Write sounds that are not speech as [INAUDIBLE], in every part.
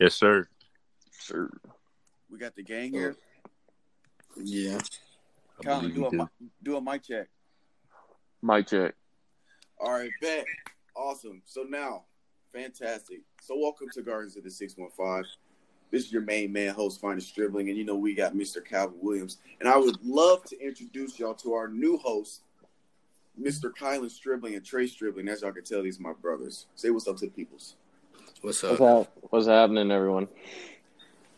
Yes, sir. Sure. We got the gang oh. here. Yeah. I Colin, do a do. do a mic check. Mic check. All right, bet. Awesome. So now, fantastic. So welcome to Gardens of the 615. This is your main man, host, Finest Stribling, and you know we got Mr. Calvin Williams. And I would love to introduce y'all to our new host, Mr. Kylan Stribling and Trey Stribling. As y'all can tell, these are my brothers. Say what's up to the peoples. What's What's, up? What's happening, everyone?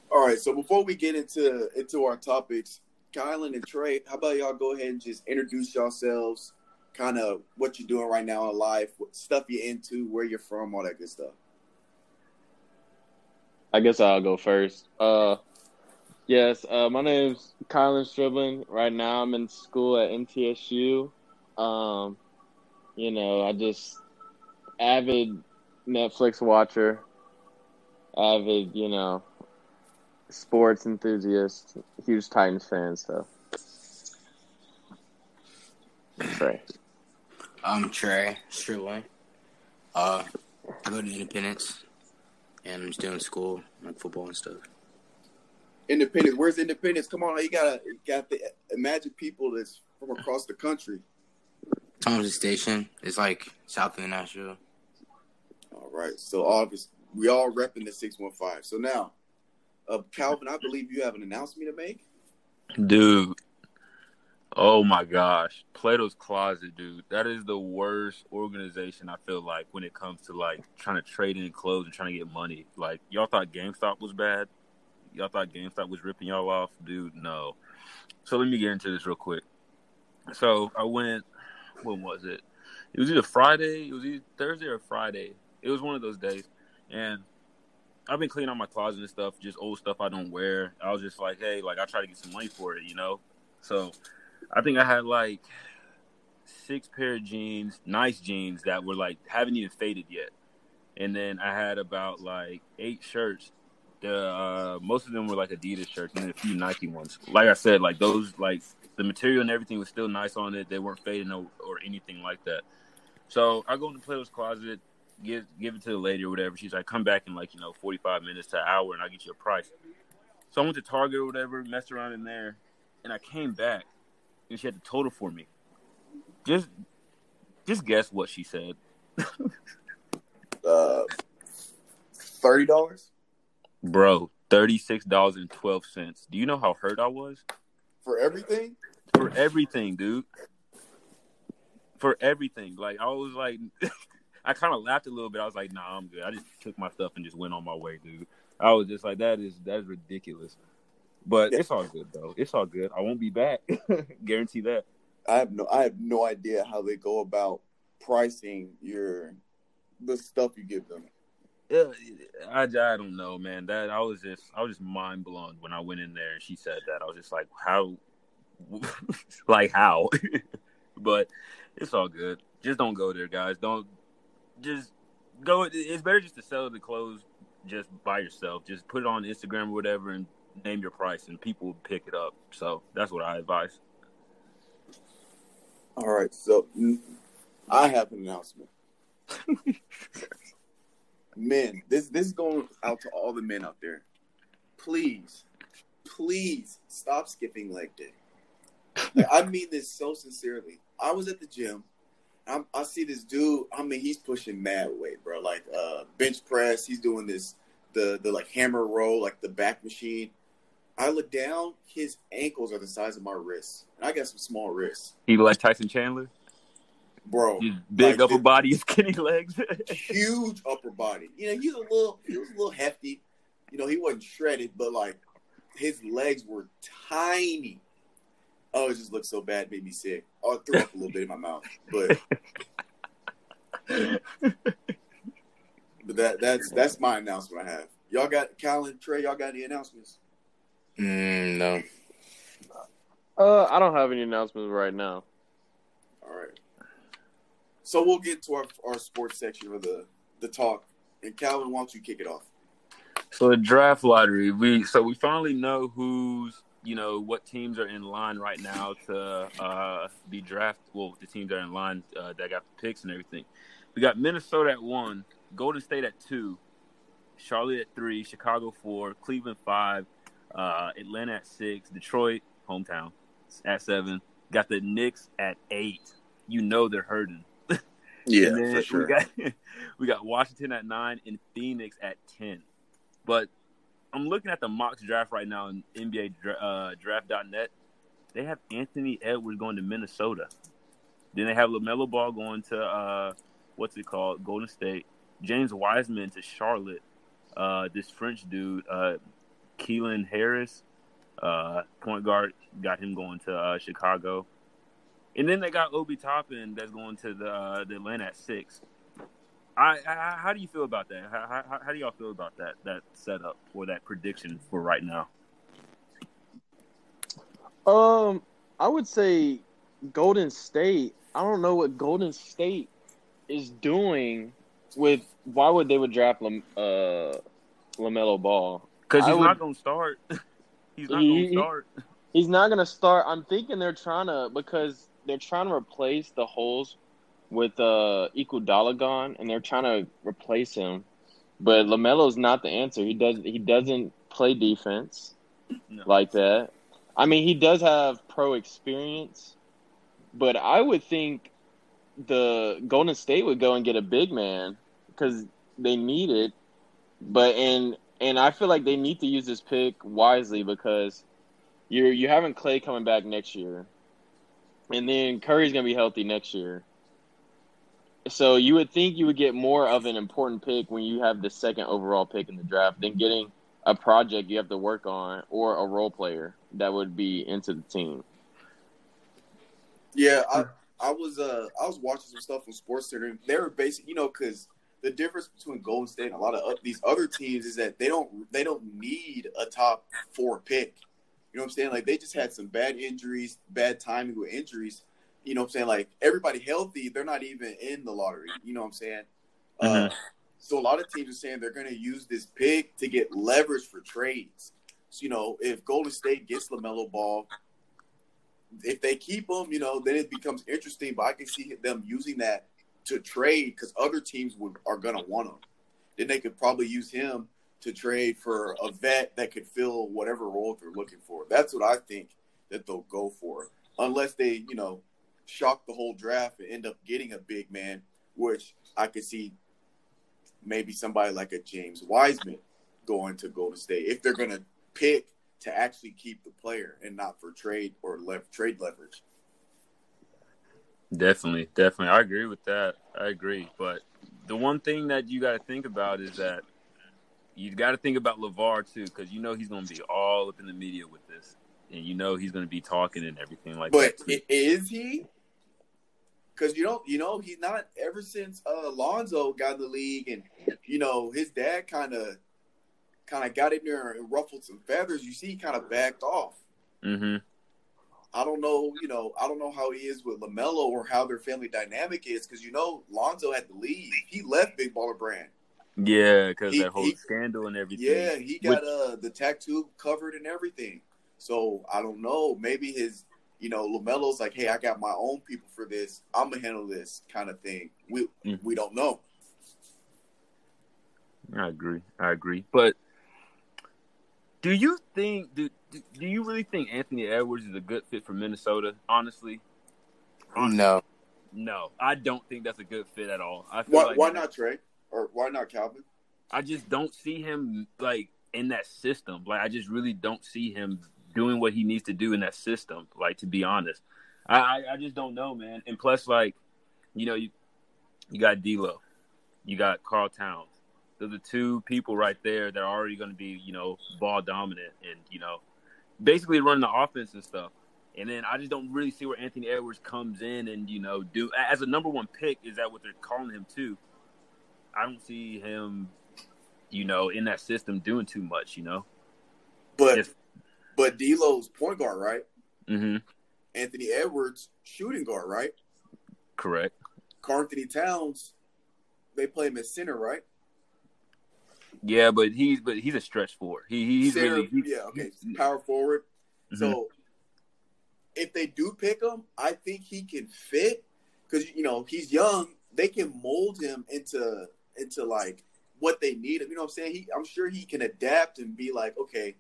All right, so before we get into into our topics, Kylan and Trey, how about y'all go ahead and just introduce yourselves, kind of what you're doing right now in life, what stuff you're into, where you're from, all that good stuff. I guess I'll go first. Uh, yes, uh, my name's Kylan Stribling. Right now, I'm in school at MTSU. Um, you know, I just avid Netflix watcher, avid, you know, sports enthusiast, huge Titans fan. So, Trey. I'm Trey Stribling. Uh, I go to Independence, and I'm just doing school, like football and stuff. Independence, where's Independence? Come on, you gotta you got to imagine people that's from across the country. Thompson Station is like south of Nashville. Right, so obviously we all repping the six one five. So now, uh, Calvin, I believe you have an announcement to make. Dude. Oh my gosh. Plato's Closet, dude. That is the worst organization I feel like when it comes to like trying to trade in clothes and trying to get money. Like y'all thought GameStop was bad? Y'all thought GameStop was ripping y'all off? Dude, no. So let me get into this real quick. So I went when was it? It was either Friday, it was either Thursday or Friday. It was one of those days. And I've been cleaning out my closet and stuff, just old stuff I don't wear. I was just like, hey, like I try to get some money for it, you know? So I think I had like six pair of jeans, nice jeans that were like haven't even faded yet. And then I had about like eight shirts. The uh, most of them were like Adidas shirts and then a few Nike ones. Like I said, like those like the material and everything was still nice on it. They weren't fading or, or anything like that. So I go into Plato's closet, give give it to the lady or whatever. She's like, come back in like, you know, forty five minutes to an hour and I'll get you a price. So I went to Target or whatever, messed around in there, and I came back and she had the total for me. Just just guess what she said. [LAUGHS] Uh, Thirty dollars Bro, thirty six dollars and twelve cents. Do you know how hurt I was? for everything. For everything, dude. For everything. Like I was like [LAUGHS] I kinda laughed a little bit. I was like, nah, I'm good. I just took my stuff and just went on my way, dude. I was just like, that is that is ridiculous. But it's all good though. It's all good. I won't be back. [LAUGHS] Guarantee that. I have no I have no idea how they go about pricing your the stuff you give them. Yeah, I, I don't know, man. That I was just I was just mind blown when I went in there and she said that. I was just like, how, [LAUGHS] like how? [LAUGHS] but it's all good. Just don't go there, guys. Don't just go. It's better just to sell the clothes just by yourself. Just put it on Instagram or whatever and name your price, and people will pick it up. So that's what I advise. All right, so I have an announcement. [LAUGHS] men, this this is going out to all the men out there. Please, please stop skipping leg day. Like, I mean this so sincerely. I was at the gym. I'm, I see this dude. I mean, he's pushing mad weight, bro. Like uh, bench press. He's doing this the the like hammer roll, like the back machine. I look down. His ankles are the size of my wrists, and I got some small wrists, He like Tyson Chandler, bro. His big Like, upper the- body, skinny legs. [LAUGHS] huge upper body. You know, he's a little he was a little hefty. You know, he wasn't shredded, but like his legs were tiny. Oh, it just looked so bad, made me sick. Oh, I threw up a little bit in my mouth. But but that that's that's my announcement I have. Y'all got Kylan, Trey, y'all got any announcements? Mm, no. Uh, I don't have any announcements right now. All right. So we'll get to our, our sports section of the, the talk. And Calvin, why don't you kick it off? So the draft lottery, we so we finally know who's you know what teams are in line right now to uh, be drafted. Well, the teams that are in line uh, that got the picks and everything. We got Minnesota at one, Golden State at two, Charlotte at three, Chicago four, Cleveland five, uh, Atlanta at six, Detroit hometown at seven. Got the Knicks at eight. You know they're hurting. [LAUGHS] Yeah, for sure. We got [LAUGHS] we got Washington at nine and Phoenix at ten. But I'm looking at the mock draft right now in NBA uh, Draft.net. They have Anthony Edwards going to Minnesota. Then they have Lamelo Ball going to uh, what's it called, Golden State. James Wiseman to Charlotte. Uh, this French dude, uh, Keelan Harris, uh, point guard, got him going to uh, Chicago. And then they got Obi Toppin that's going to the uh, the Atlanta at six. I, I how do you feel about that? How, how, how do y'all feel about that that setup or that prediction for right now? Um, I would say Golden State. I don't know what Golden State is doing with. Why would they would draft Lam, uh, Lamelo Ball? Because he's would- not going to start. [LAUGHS] he's not going to start. He's not gonna start. I'm thinking they're trying to because they're trying to replace the holes with uh Iguodala and they're trying to replace him. But Lamelo's not the answer. He does he doesn't play defense No. like that. I mean, he does have pro experience, but I would think the Golden State would go and get a big man because they need it. But and and I feel like they need to use this pick wisely because you're you having Clay coming back next year, and then Curry's gonna be healthy next year. So you would think you would get more of an important pick when you have the second overall pick in the draft than getting a project you have to work on or a role player that would be into the team. Yeah, I I was uh I was watching some stuff on Sports Center. They were basically, you know, because the difference between Golden State and a lot of these other teams is that they don't they don't need a top four pick. You know what I'm saying? Like they just had some bad injuries, bad timing with injuries. You know what I'm saying? Like everybody healthy, they're not even in the lottery. You know what I'm saying? Uh, Mhm. so a lot of teams are saying they're going to use this pick to get leverage for trades. So, you know, if Golden State gets Lamelo Ball, if they keep him, you know, then it becomes interesting. But I can see them using that to trade because other teams would are going to want him. Then they could probably use him to trade for a vet that could fill whatever role they're looking for. That's what I think that they'll go for, unless they, you know, shock the whole draft and end up getting a big man, which I could see maybe somebody like a James Wiseman going to Golden State if they're going to pick to actually keep the player and not for trade or trade leverage. Definitely, definitely. I agree with that. I agree. But the one thing that you got to think about is that you got to think about LeVar too, because you know he's going to be all up in the media with this. And you know he's going to be talking and everything like But that. But is he? Because you know, you know, he's not ever since uh, Lonzo got in the league, and you know his dad kind of, kind of got in there and ruffled some feathers. You see, he kind of backed off. hmm I don't know, you know, I don't know how he is with Lamelo or how their family dynamic is because you know Lonzo had to leave. He left Big Baller Brand. Yeah, because that whole he- scandal and everything. Yeah, he got uh the tattoo covered and everything. So I don't know. Maybe his, you know, Lamelo's like, hey, I got my own people for this. I'm gonna handle this kind of thing. We Mm. we don't know. I agree. I agree. But do you think do do do you really think Anthony Edwards is a good fit for Minnesota? Honestly, No. no. I don't think that's a good fit at all. I feel Why like why not Trey or why not Calvin? I just don't see him like in that system. Like I just really don't see him doing what he needs to do in that system. Like to be honest, I I, I just don't know, man. And plus, like you know, you you got D'Lo, you got Karl Towns. Those are two people right there that are already going to be you know ball dominant and you know basically running the offense and stuff. And then I just don't really see where Anthony Edwards comes in and you know do as a number one pick. Is that what they're calling him too? I don't see him, you know, in that system doing too much. You know. But If- but D'Lo's point guard, right? Mm-hmm. Anthony Edwards shooting guard, right? Correct. Karl-Anthony Towns, they play him as center, right? Yeah, but he's but he's a stretch forward. He he's center, really he's, yeah, okay, power forward. Mhm. So if they do pick him, I think he can fit because you know he's young. They can mold him into into like what they need. Him. You know what I'm saying? He, I'm sure he can adapt and be like, okay,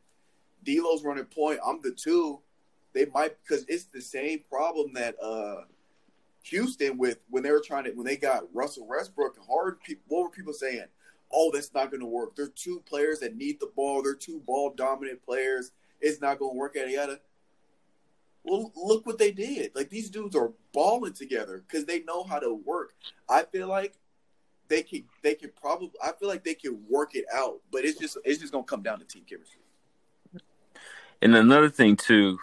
D'Lo's running point. I'm the two. They might because it's the same problem that uh Houston with when they were trying to when they got Russell Westbrook and Harden. People, what were people saying? Oh, that's not going to work. They're two players that need the ball. They're two ball dominant players. It's not going to work. Yada yada. Well, look what they did. Like these dudes are balling together because they know how to work. I feel like they could they could probably I feel like they could work it out, but it's just it's just gonna come down to team chemistry. And another thing too,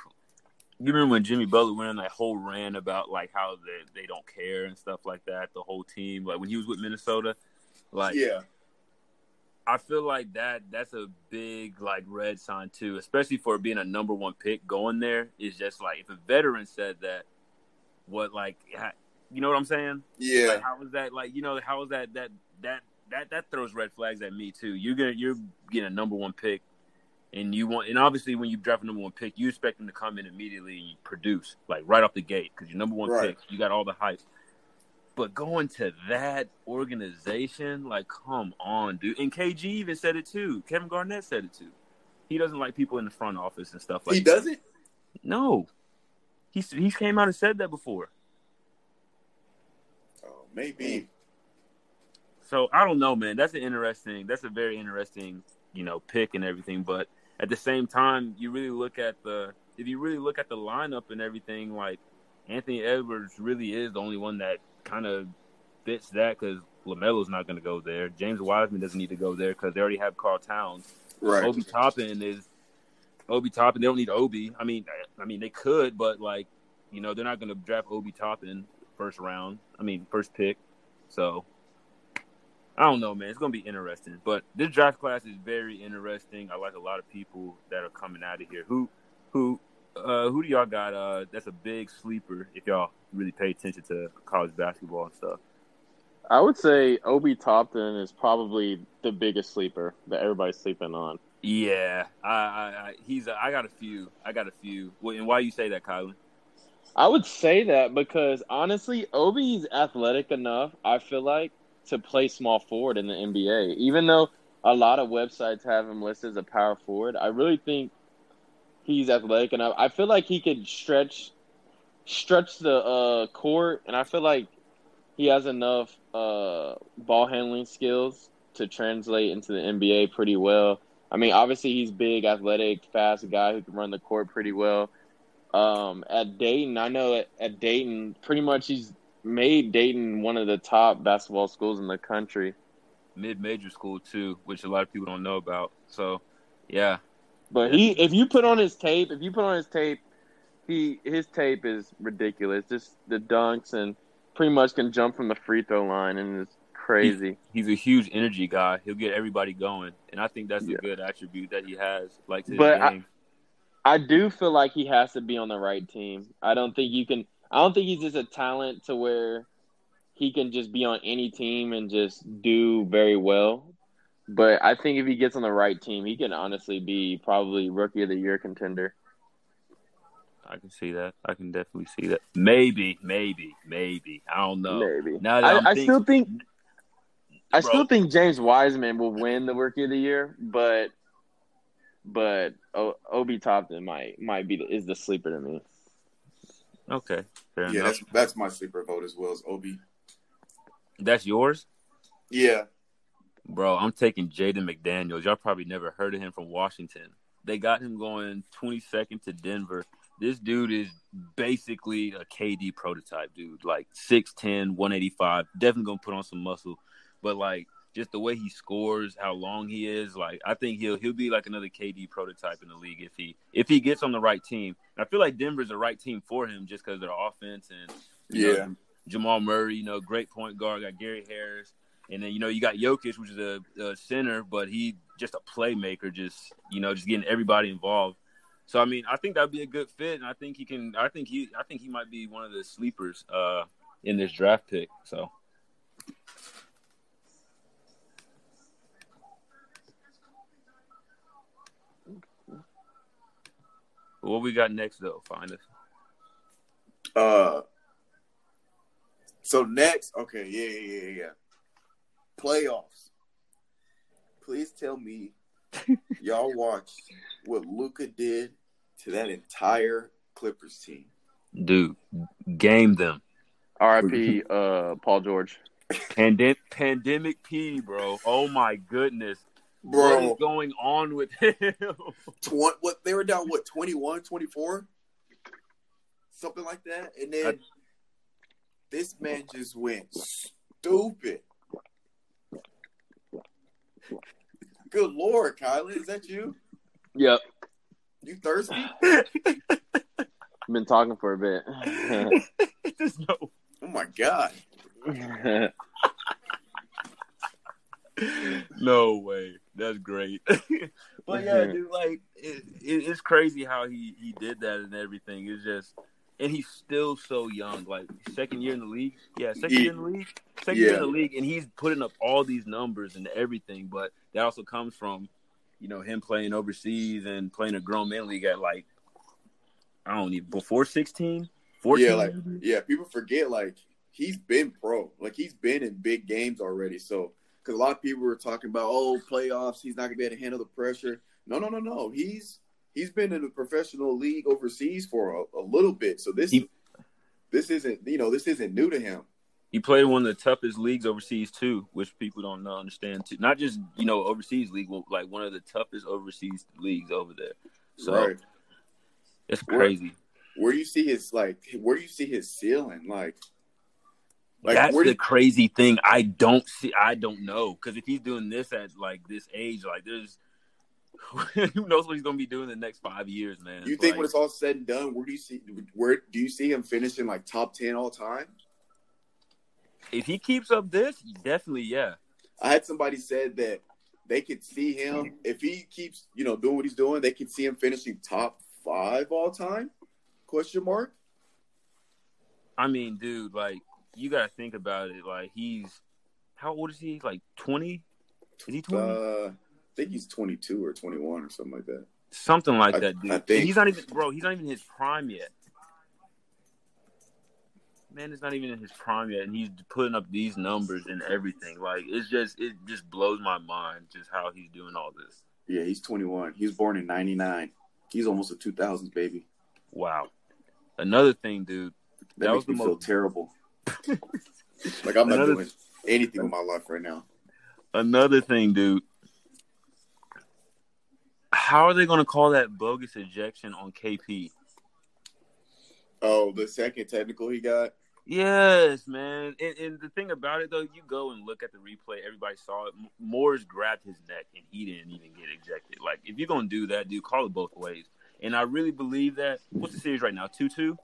you remember when Jimmy Butler went on that whole rant about like how they they don't care and stuff like that, the whole team, like when he was with Minnesota, like Yeah, I feel like that that's a big like red sign too, especially for being a number one pick going there. Is just like if a veteran said that, what like you know what I'm saying? yeah, Like how was that like you know how was that that that that that throws red flags at me too. You're gonna you're getting a number one pick, and you want and obviously when you draft a number one pick, you expect them to come in immediately and produce like right off the gate because you're number one Right. pick. You got all the hype. But going to that organization, like, come on, dude. And KG even said it too. Kevin Garnett said it too. He doesn't like people in the front office and stuff like he doesn't. No. He's he came out and said that before. Oh, maybe. So I don't know, man. That's an interesting. That's a very interesting, you know, pick and everything. But at the same time, you really look at the if you really look at the lineup and everything, like Anthony Edwards really is the only one that kind of fits that because Lamelo's not going to go there. James Wiseman doesn't need to go there because they already have Karl Towns. Right. Obi Toppin is Obi Toppin. They don't need Obi. I mean, I mean they could, but like, you know, they're not going to draft Obi Toppin first round. I mean, first pick. So I don't know, man. It's going to be interesting. But this draft class is very interesting. I like a lot of people that are coming out of here. Who, who, uh, who do y'all got? Uh, that's a big sleeper. If y'all really pay attention to college basketball and stuff. I would say Obi Toppin is probably the biggest sleeper that everybody's sleeping on. Yeah, I, I, I he's. A, I got a few. I got a few. Wh- And why you say that, Kylan? I would say that because honestly, Obi's athletic enough, I feel like, to play small forward in the NBA. Even though a lot of websites have him listed as a power forward, I really think he's athletic enough. I feel like he could stretch stretch the uh, court, and I feel like he has enough uh, ball handling skills to translate into the NBA pretty well. I mean, obviously he's big, athletic, fast guy who can run the court pretty well. Um, at Dayton, I know at, at Dayton, pretty much he's made Dayton one of the top basketball schools in the country. Mid-major school too, which a lot of people don't know about. So, yeah, But he, if you put on his tape, if you put on his tape, he his tape is ridiculous. Just the dunks and pretty much can jump from the free throw line and it's crazy. he's a huge energy guy. He'll get everybody going, and I think that's a good attribute that he has. Like to his But I- I do feel like he has to be on the right team. I don't think you can. I don't think he's just a talent to where he can just be on any team and just do very well. But I think if he gets on the right team, he can honestly be probably rookie of the year contender. I can see that. I can definitely see that. Maybe, maybe, maybe. I don't know. Maybe. Now I, I thinking- still think I still think James Wiseman will win the rookie of the year, but but Obi Toppin might might be the, is the sleeper to me. Okay, fair Yeah, enough. that's that's my sleeper vote as well as Obi. That's yours, Yeah, bro. I'm taking Jaden McDaniels. Y'all probably never heard of him from Washington. They got him going 22nd to Denver. This dude is basically a KD prototype, dude. Like 6'10", 185. Definitely gonna put on some muscle, but like just the way he scores, how long he is, like I think he'll he'll be like another KD prototype in the league if he if he gets on the right team. And I feel like Denver's the right team for him just because their offense and Yeah. know, Jamal Murray, you know, great point guard. Got Gary Harris, and then you know you got Jokic, which is a, a center, but he just a playmaker, just you know, just getting everybody involved. So I mean, I think that'd be a good fit, and I think he can. I think he. I think he might be one of the sleepers uh, in this draft pick. So what we got next though? Find us. Uh, so next, okay, yeah, yeah, yeah, yeah. Playoffs. please tell me [LAUGHS] y'all watched what Luka did to that entire Clippers team. Dude, game them. R.I.P. Uh, Paul George. Pandem- pandemic P, bro. Oh my goodness. What Bro, is going on with him? [LAUGHS] tw- what they were down what 21, 24? Something like that. And then I- this man just went stupid. Good lord, Kylan, is that you? Yep. You thirsty? [LAUGHS] Been talking for a bit. [LAUGHS] There's no Oh my god. no way. That's great. [LAUGHS] but yeah, mm-hmm. dude, like it, it, it's crazy how he he did that and everything. It's just, and he's still so young. Like second year in the league. Yeah, second Yeah. year in the league. Second year in the league, and he's putting up all these numbers and everything. But that also comes from, you know, him playing overseas and playing a grown man league at like, I don't even before 16, 14. Yeah, like yeah, people forget like he's been pro, like he's been in big games already. So because a lot of people were talking about oh playoffs, he's not gonna be able to handle the pressure. No, no, no, no. He's he's been in a professional league overseas for a, a little bit. So this He- this isn't you know this isn't new to him. He played one of the toughest leagues overseas too, which people don't know, understand too. Not just you know overseas league, like one of the toughest overseas leagues over there. So right. it's Where- crazy. Where do you see his like? Where do you see his ceiling? Like, like That's the do, crazy thing. I don't see. I don't know because if he's doing this at like this age, like there's [LAUGHS] who knows what he's gonna be doing the next five years, man. you think Like, when it's all said and done, where do you see where do you see him finishing like top ten all time? if he keeps up this, definitely yeah. I had somebody said that they could see him if he keeps, you know, doing what he's doing. They could see him finishing top five all time? Question mark. I mean, dude, like you gotta think about it. Like he's how old is he? Like twenty? Is he twenty? Uh, I think he's 22 or 21 or something like that. Something like I- that, dude. I think- He's not even, bro. He's not even his prime yet. Man is not even in his prime yet, and he's putting up these numbers and everything. Like it's just, it just blows my mind just how he's doing all this. Yeah, he's 21. He was born in 99. He's almost a 2000s baby. Wow. Another thing, dude. That, That makes was the me feel most- terrible. [LAUGHS] like I'm not Another- doing anything with my life right now. Another thing, dude. How are they going to call that bogus ejection on KP? Oh, the second technical he got. Yes, man. And, and the thing about it, though, you go and look at the replay. Everybody saw it. Morris grabbed his neck, and he didn't even get ejected. Like, if you're gonna do that, dude, call it both ways. And I really believe that. What's the series right now? Two two.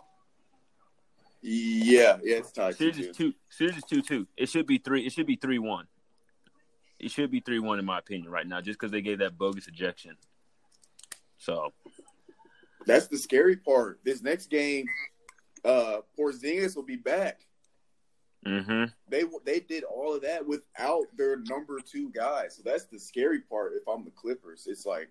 Yeah, yeah, it's tied. Series 2-2. is two. Series is two two. It should be three. It should be three one. It should be three one in my opinion right now, just because they gave that bogus ejection. So That's the scary part. This next game, uh, Porzingis will be back. Mm-hmm. They they did all of that without their number two guy. So that's the scary part. If I'm the Clippers, it's like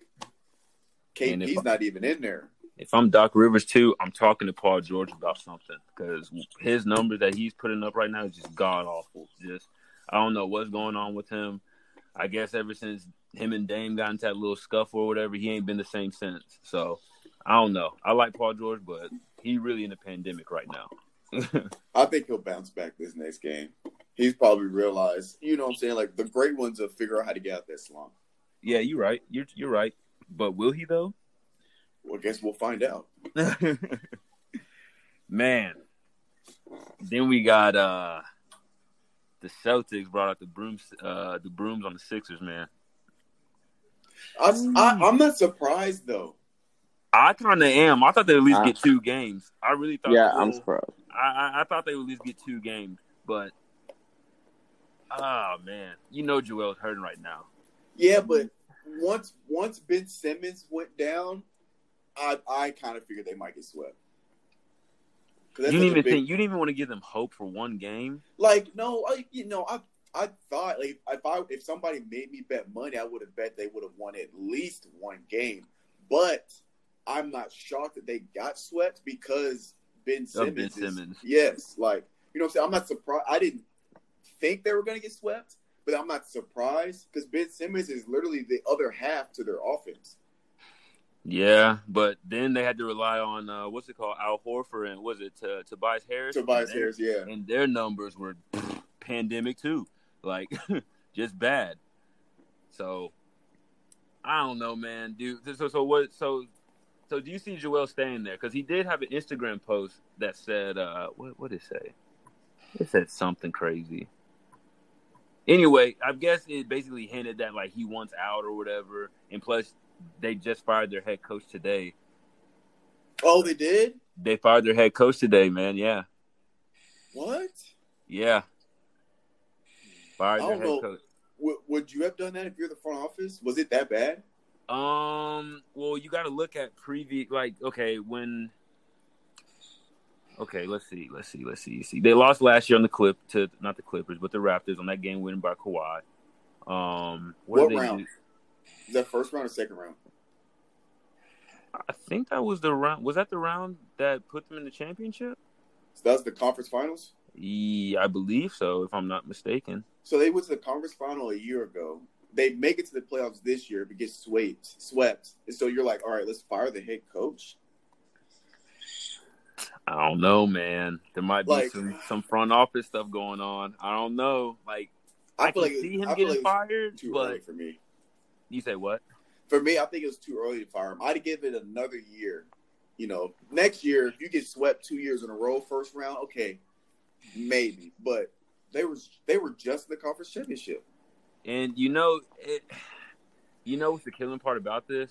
KP's not even in there. If I'm Doc Rivers too, I'm talking to Paul George about something because his numbers that he's putting up right now is just god awful. Just I don't know what's going on with him. I guess ever since him and Dame got into that little scuffle or whatever, he ain't been the same since. So I don't know. I like Paul George, but he really in a pandemic right now. [LAUGHS] I think he'll bounce back this next game. He's probably realized, you know what I'm saying? Like the great ones will figure out how to get out that slump. yeah, you're right. You're you're right. But will he though? Well, I guess we'll find out. [LAUGHS] Man. Then we got uh the Celtics brought out the brooms uh the brooms on the Sixers, man. I, I, I'm not surprised though. I kind of am. I thought they'd at least Uh, get two games. I really thought. yeah, I'm surprised. I, I I thought they would at least get two games, but oh man, you know Joel's hurting right now. Yeah, but once once Ben Simmons went down, I I kind of figured they might get swept. You didn't even big- think you didn't even want to give them hope for one game. like no, I you know I I thought like if I if somebody made me bet money, I would have bet they would have won at least one game. But I'm not shocked that they got swept because Ben Simmons. Ben is- Simmons. yes, like you know what I'm saying. I'm not surprised. I didn't think they were going to get swept, but I'm not surprised because Ben Simmons is literally the other half to their offense. Yeah, but then they had to rely on uh, what's it called, Al Horford, and was it uh, Tobias Harris? Tobias and, Harris, yeah. and their numbers were [LAUGHS] pandemic too, like [LAUGHS] just bad. So I don't know, man, dude. So so what? So so do you see Joel staying there? Because he did have an Instagram post that said, uh, what what did it say? It said something crazy. Anyway, I guess it basically hinted that like he wants out or whatever, and plus they just fired their head coach today. Oh, they did. They fired their head coach today, man. Yeah, What? yeah. Fired their head know. coach. Would, would you have done that if you're the front office? Was it that bad? Um. Well, you got to look at previous. Like, okay, when. Okay, let's see. Let's see. Let's see. See, they lost last year on the clip to not the Clippers, but the Raptors on that game winning by Kawhi. Um, what, What round? do? That first round or second round? I think that was the round. Was that the round that put them in the championship? So that was the conference finals. Yeah, I believe so, if I'm not mistaken. So they went to the conference final a year ago. They make it to the playoffs this year, but get swept. Swept. And so you're like, all right, let's fire the head coach. I don't know, man. There might be Like- some some front office stuff going on. I don't know. Like I, I feel can like see him I getting like fired, too but early for me. You say what? For me, I think it was too early to fire him. I'd give it another year. You know, next year if you get swept two years in a row, first round, okay, maybe. But they were they were just in the conference championship. And you know, it, you know what's the killing part about this?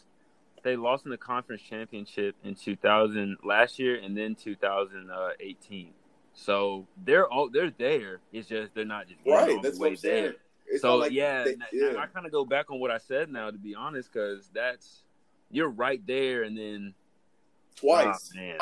They lost in the conference championship in 2000 last year, and then 2018. So they're all they're there. It's just they're not just Right. That's what way I'm saying. there. It's so like yeah, they- yeah. I kind of go back on what I said now, to be honest, because that's you're right there, and then twice. ah, man,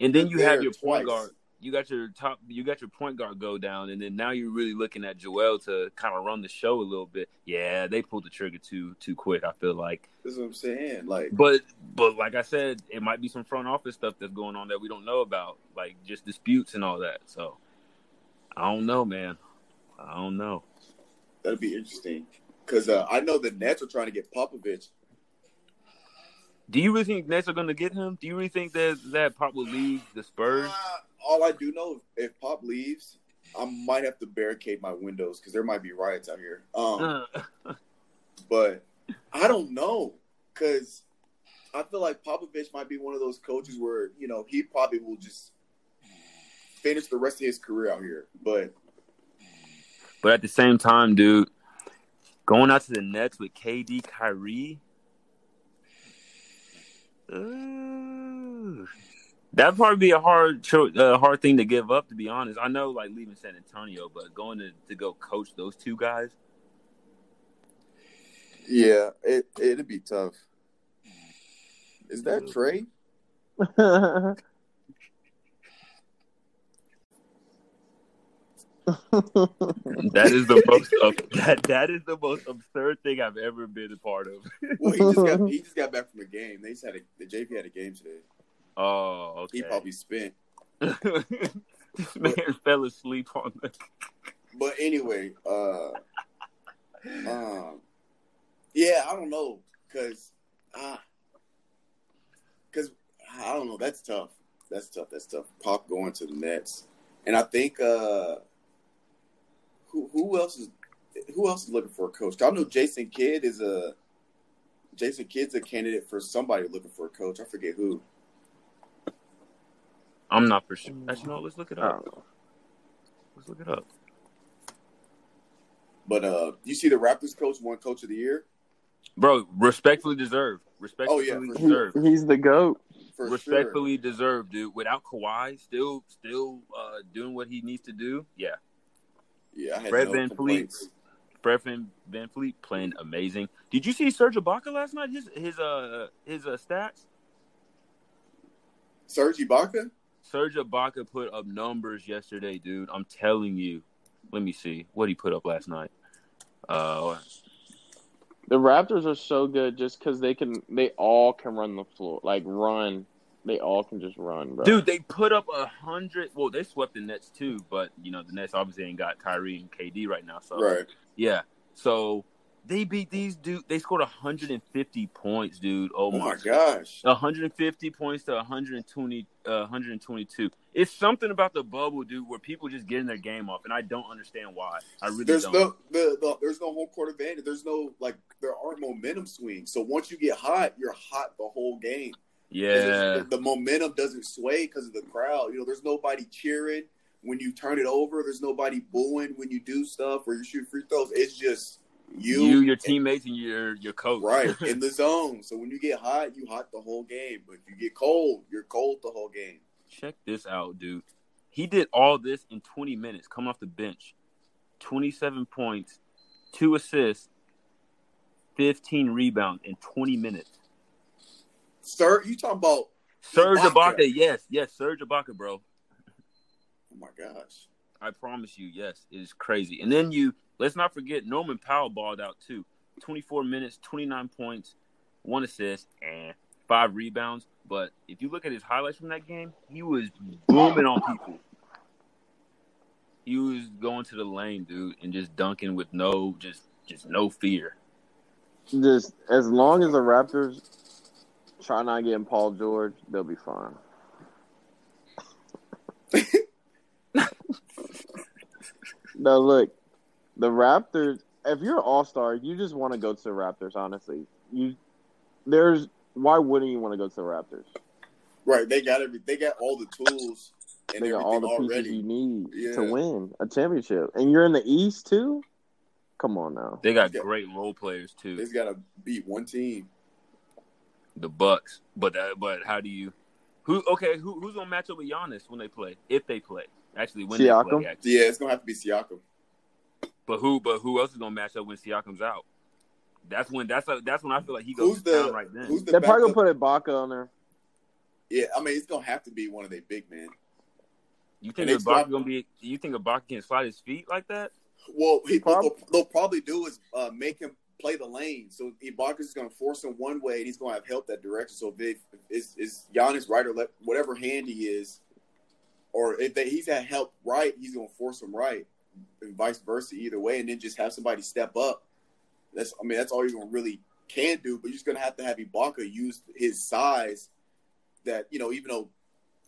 and then you There have your point guard. You got your top, you got your point guard go down, and then now you're really looking at Joel to kind of run the show a little bit. Yeah, they pulled the trigger too too quick. I feel like, That's what I'm saying. Like but but like I said, it might be some front office stuff that's going on that we don't know about, like just disputes and all that. So I don't know, man. I don't know. That'd be interesting. Because uh, I know the Nets are trying to get Popovich. Do you really think Nets are going to get him? Do you really think that that Pop will leave the Spurs? Uh, all I do know, if Pop leaves, I might have to barricade my windows because there might be riots out here. Um, [LAUGHS] but I don't know because I feel like Popovich might be one of those coaches where you know he probably will just finish the rest of his career out here. But But at the same time, dude, going out to the Nets with KD, Kyrie, ooh, that'd probably be a hard, cho- uh, hard thing to give up. To be honest, I know like leaving San Antonio, but going to, to go coach those two guys, yeah, it it'd be tough. Is that Trey? [LAUGHS] that is the most [LAUGHS] ab- that that is the most absurd thing I've ever been a part of. [LAUGHS] Well, he just got he just got back from a game. They just had a, the JP had a game today. oh, okay. He probably spent. this [LAUGHS] man fell asleep on the. But anyway, uh, um, yeah, I don't know, cause, ah, cause I don't know. That's tough. That's tough. That's tough. Pop going to the Nets, and I think uh, who who else is who else is looking for a coach? I know Jason Kidd is a Jason Kidd's a candidate for somebody looking for a coach. I forget who. I'm not for sure. Actually, no. Let's look it up. Let's look it up. But uh, you see the Raptors coach won Coach of the Year Bro, respectfully deserved. Respectfully Oh, yeah, deserved. He- he's the goat. for sure. Respectfully deserved, dude. Without Kawhi, still, still uh, doing what he needs to do. Yeah, Yeah, I had Fred no Van complaints. Fred Van, VanVleet playing amazing. Did you see Serge Ibaka last night? His his uh his uh stats. Serge Ibaka. Serge Ibaka put up numbers yesterday, dude. I'm telling you. Let me see what he put up last night. Uh, The Raptors are so good just because they can. They all can run the floor, like run. They all can just run, bro. dude, they put up a hundred. Well, they swept the Nets too, but you know the Nets obviously ain't got Kyrie and KD right now, so Right. Yeah. So they beat these dude. They scored 150 points, dude. Oh, Oh my my gosh. 150 points to 120, uh, 122. It's something about the bubble, dude, where people just getting their game off, and I don't understand why. I really There's don't. no the, the there's no home court advantage. There's no like there aren't momentum swings. So once you get hot, you're hot the whole game. Yeah, The, the momentum doesn't sway because of the crowd. You know, there's nobody cheering when you turn it over. There's nobody booing when you do stuff or you shoot free throws. It's just you, you, your teammates, and your your coach. right [LAUGHS] in the zone. So when you get hot, you hot the whole game. But if you get cold, you're cold the whole game. Check this out, dude. He did all this in 20 minutes, coming off the bench. 27 points, two assists, 15 rebounds in 20 minutes. Sir, you talking about? Serge Ibaka. Ibaka, yes, yes, Serge Ibaka, bro. Oh my gosh. I promise you, yes, it is crazy. And then you let's not forget Norman Powell balled out too. 24 minutes, 29 points, one assist, and five rebounds. But if you look at his highlights from that game, he was booming on people. He was going to the lane, dude, and just dunking with no just just no fear. Just as long as the Raptors try not getting Paul George, they'll be fine. [LAUGHS] no, look, the Raptors. If you're an All Star, you just want to go to the Raptors. Honestly, you there's why wouldn't you want to go to the Raptors? Right, they got every. They got all the tools and They got all the pieces already. you need Yeah. to win a championship, and you're in the East too. Come on now. They got Yeah. great role players too. They too, just got to beat one team. The Bucks. But that, but how do you? Who okay? Who who's gonna match up with Giannis when they play? If they play, actually, when they play, actually. Yeah, it's gonna have to be Siakam. But who? But who else is gonna match up when Siakam's out? That's when. That's a, that's when I feel like he goes Who's to the right then. Who's the They're probably gonna put Ibaka on there. Yeah, I mean it's gonna have to be one of their big men. you think and it's Ibaka not- gonna be? You think Ibaka can slide his feet like that? Well, he, Prob- what they'll, they'll probably do is uh, make him play the lane. So Ibaka's is going to force him one way, and he's going to have help that direction. So if is is Giannis right or left, whatever hand he is, or if they, he's at help right, he's going to force him right, and vice versa either way, and then just have somebody step up. That's I mean that's all you're going to really can do, but you're just going to have to have Ibaka use his size. That you know, even though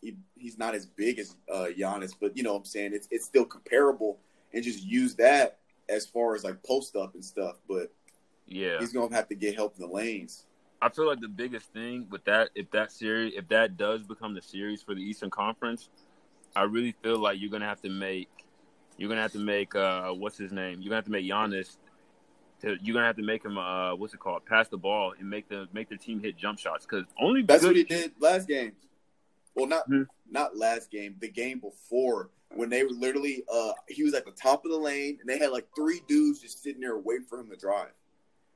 he, he's not as big as uh, Giannis, but you know what I'm saying it's it's still comparable and just use that as far as like post up and stuff. But Yeah, he's gonna have to get help in the lanes. I feel like the biggest thing with that, if that series, if that does become the series for the Eastern Conference, I really feel like you're gonna have to make, you're gonna have to make, uh, what's his name? You're gonna have to make Giannis. To, you're gonna have to make him, uh, what's it called? Pass the ball and make the make the team hit jump shots because only That's good, what he did last game. Well, not Hmm. not last game, the game before when they were literally uh he was at the top of the lane and they had like three dudes just sitting there waiting for him to drive.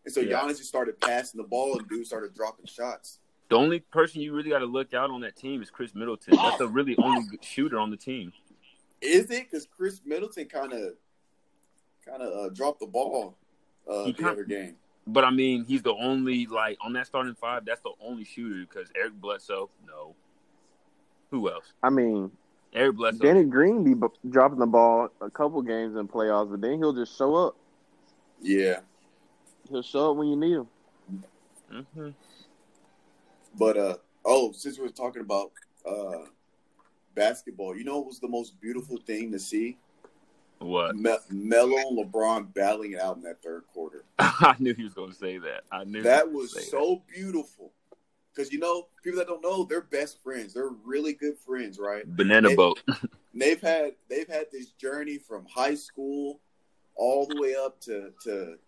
And so Yeah. Giannis just started passing the ball and dudes started dropping shots. The only person you really got to look out on that team is Khris Middleton. That's the really only [LAUGHS] shooter on the team. Is it because Khris Middleton kind of kind of uh, dropped the ball uh, the other game? But I mean, he's the only like on that starting five. That's the only shooter because Eric Bledsoe, no. Who else? I mean, Eric Bledsoe. Danny Green be b- dropping the ball a couple games in playoffs, but then he'll just show up. Yeah, He'll show up when you need him. hmm But uh oh, since we're talking about uh basketball, you know what was the most beautiful thing to see? What? Me- Melo and LeBron battling it out in that third quarter. [LAUGHS] I knew he was going to say that. I knew That he was gonna say so beautiful. Because you know, people that don't know, they're best friends. They're really good friends, right? banana They- boat. [LAUGHS] They've had they've had this journey from high school all the way up to to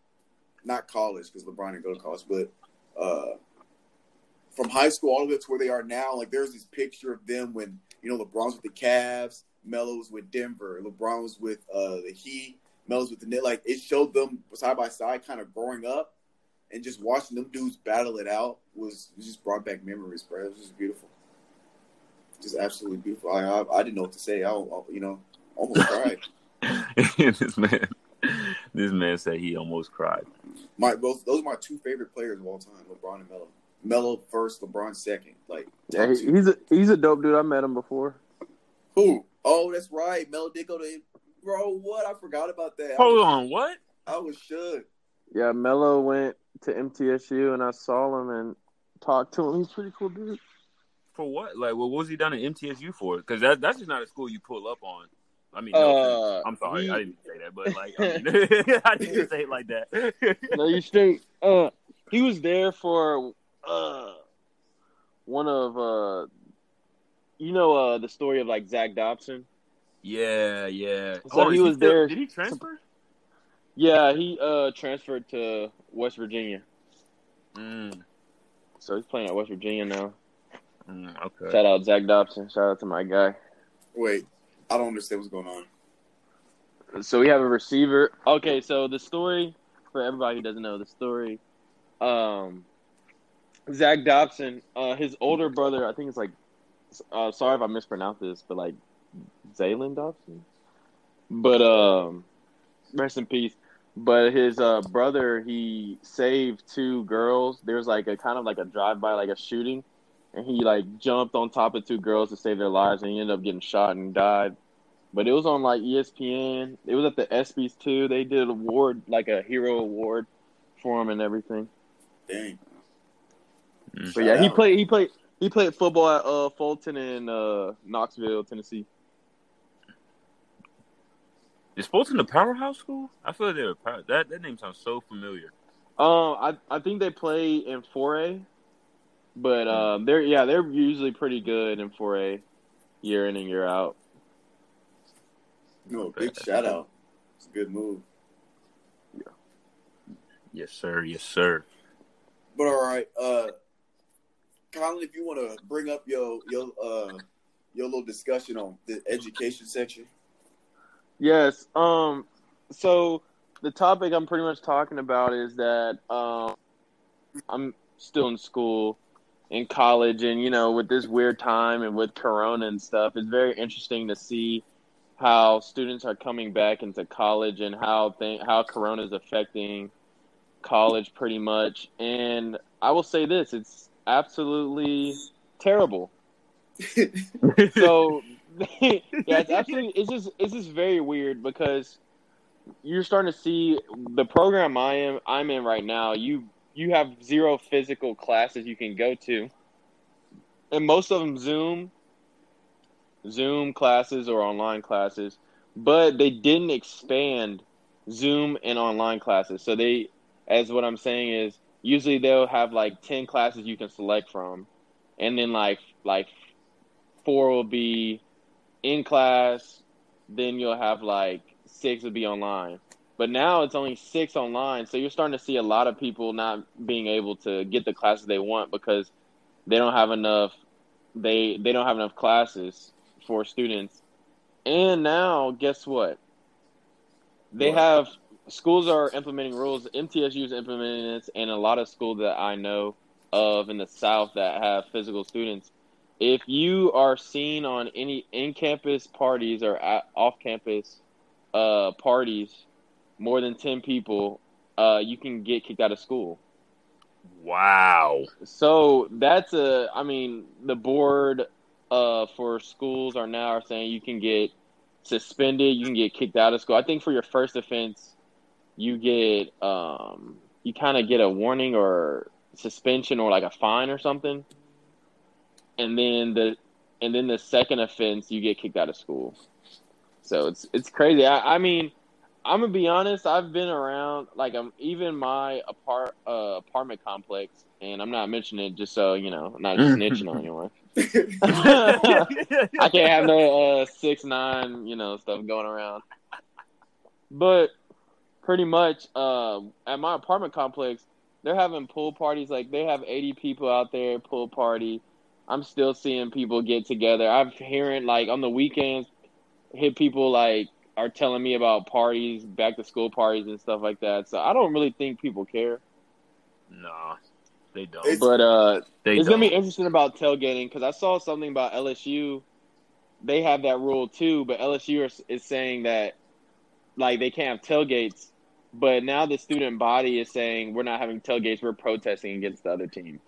not college because LeBron didn't go to college, but uh, from high school all the way to where they are now. Like there's this picture of them when you know LeBron's with the Cavs, Melo was with Denver, LeBron was with uh, the Heat, Melo's with the Knicks. Like it showed them side by side, kind of growing up, and just watching them dudes battle it out was it just brought back memories, bro. It was just beautiful just absolutely beautiful. I, I I didn't know what to say. I, I you know almost cried. [LAUGHS] this man, this man said he almost cried. My both those are my two favorite players of all time, LeBron and Melo. Melo first, LeBron second. Like Yeah, he- he's a he's a dope dude. I met him before. who? Oh, that's right. Melo did go to bro. What I forgot about that. Hold on, what? I was shook. Yeah, Melo went to MTSU, and I saw him and talked to him. He's a pretty cool dude. For what? Like, well, what was he done at MTSU for? Because that, that's just not a school you pull up on. I mean, no. Uh, I'm sorry, he- I didn't say that, but like, I, mean, [LAUGHS] [LAUGHS] I didn't say it like that. no, you straight. Uh, he was there for uh one of uh, you know uh the story of like Zach Dobson. yeah, yeah. So Hold on, he is was still- there- Did he transfer? Yeah, he uh transferred to West Virginia, Mm, so he's playing at West Virginia now. mm, okay. Shout out Zach Dobson. Shout out to my guy. Wait, I don't understand what's going on. So we have a receiver. Okay, so the story for everybody who doesn't know the story, um, Zach Dobson, uh, his older brother, I think it's like, uh, sorry if I mispronounce this, but like Zaylen Dobson, but um, rest in peace. But his uh, brother, he saved two girls. There was like a kind of like a drive by, like a shooting, and he like jumped on top of two girls to save their lives, and he ended up getting shot and died. But it was on like ESPN. It was at the ESPYS too. They did an award, like a hero award, for him and everything. Dang. Mm. But yeah, he played. He played. He played football at uh, Fulton in uh, Knoxville, Tennessee. Is Fulton a powerhouse school? I feel like they're power. That that name sounds so familiar. Um, I I think they play in 4A, but um, they're yeah they're usually pretty good in 4A, year in and year out. No, big shout out. It's a good move. Yeah. Yes, sir. Yes, sir. But all right, uh, Colin, if you want to bring up your your uh your little discussion on the education section. Yes. Um. So the topic I'm pretty much talking about is that um, I'm still in school, in college, and you know, with this weird time and with Corona and stuff, it's very interesting to see how students are coming back into college and how how Corona is affecting college pretty much. And I will say this: it's absolutely terrible [LAUGHS] so [LAUGHS] yeah, it's absolutely it's just it's just very weird because you're starting to see the program I am I'm in right now. You you have zero physical classes you can go to, and most of them Zoom, Zoom classes or online classes. But they didn't expand Zoom and online classes. So they, as what I'm saying is, usually they'll have like ten classes you can select from, and then like like four will be in class, then you'll have like six will be online. But now it's only six online, so you're starting to see a lot of people not being able to get the classes they want because they don't have enough they they don't have enough classes for students. And now guess what? They What? have schools are implementing rules. MTSU is implementing this, and a lot of schools that I know of in the South that have physical students if you are seen on any in-campus parties or off-campus uh, parties, more than ten people, uh, you can get kicked out of school. Wow. So that's a, I mean, the board uh, for schools are now are saying you can get suspended, you can get kicked out of school. I think for your first offense, you get, um, you kind of get a warning or suspension or like a fine or something and then the and then the second offense you get kicked out of school. So it's it's crazy. I, I mean, I'm gonna be honest. I've been around like I'm even my apart uh, apartment complex, and I'm not mentioning it just so you know, I'm not snitching on anyone. [LAUGHS] I can't have no uh, six nine you know stuff going around. But pretty much uh, at my apartment complex, they're having pool parties. Like they have 80 people out there pool party. I'm still seeing people get together. I'm hearing like on the weekends, hit people like are telling me about parties, back to school parties and stuff like that. So I don't really think people care. No, they don't. It's- But uh, they it's don't. gonna be interesting about tailgating because I saw something about LSU. They have that rule too, but LSU is, is saying that like they can't have tailgates. But now the student body is saying we're not having tailgates. We're protesting against the other team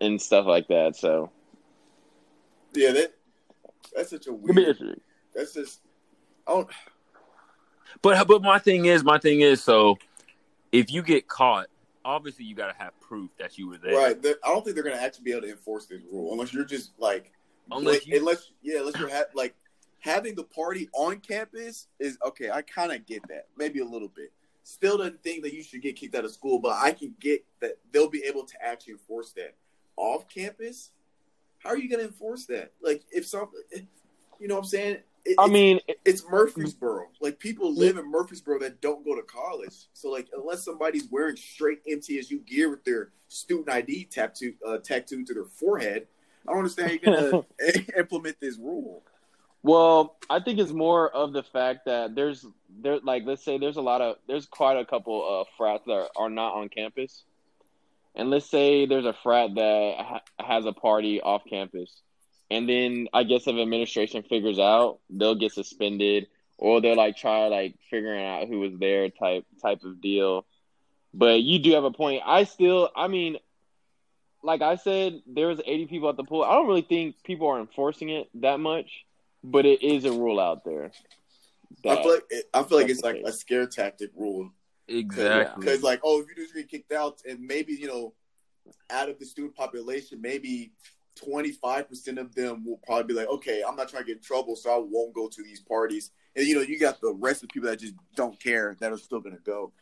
and stuff like that. So yeah, that that's such a weird. That's just. I don't. But but my thing is, my thing is, so if you get caught, obviously you got to have proof that you were there. Right. They're- I don't think they're gonna actually be able to enforce this rule unless you're just like, Unless like- you- unless yeah, unless you're ha- like having the party on campus is okay. I kind of get that, maybe a little bit. Still doesn't think that you should get kicked out of school, but I can get that they'll be able to actually enforce that off campus. How are you gonna enforce that? Like if some, you know, what I'm saying. It- I it's- mean, it's Murfreesboro. Like people live in Murfreesboro that don't go to college. So like unless somebody's wearing straight MTSU gear with their student ID tattoo uh, tattooed to their forehead, I don't understand how you're gonna [LAUGHS] [LAUGHS] implement this rule. Well, I think it's more of the fact that there's there like let's say there's a lot of there's quite a couple of frats that are, are not on campus, and let's say there's a frat that ha- has a party off campus, and then I guess if administration figures out, they'll get suspended or they'll like try like figuring out who was there type type of deal. But you do have a point. I still, I mean, like I said, there was 80 people at the pool. I don't really think people are enforcing it that much but it is a rule out there. I feel like it, I feel like it's like a scare tactic rule. Exactly. Because like, oh, if you just get kicked out, and maybe you know, out of the student population, maybe twenty five percent of them will probably be like, okay, I'm not trying to get in trouble, so I won't go to these parties. And you know, you got the rest of the people that just don't care that are still going to go.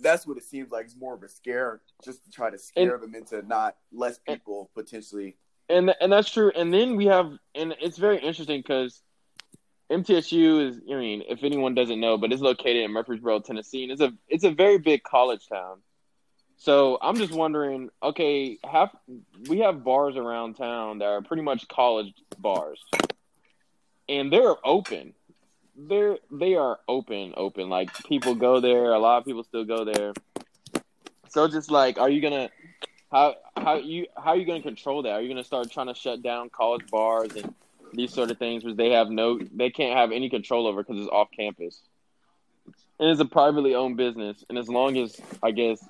That's what it seems like. It's more of a scare, just to try to scare them into not less people potentially. and and that's true. And then we have, and it's very interesting because MTSU is. I mean, if anyone doesn't know, but it's located in Murfreesboro, Tennessee, and it's a it's a very big college town. So I'm just wondering, okay, we have bars around town that are pretty much college bars, and they're open. They're they are open, open. Like people go there. A lot of people still go there. So just like, are you gonna how how you how are you to control that? Are you to start trying to shut down college bars and these sort of things, which they have no, they can't have any control over because it's off campus, and it's a privately owned business. And as long as I guess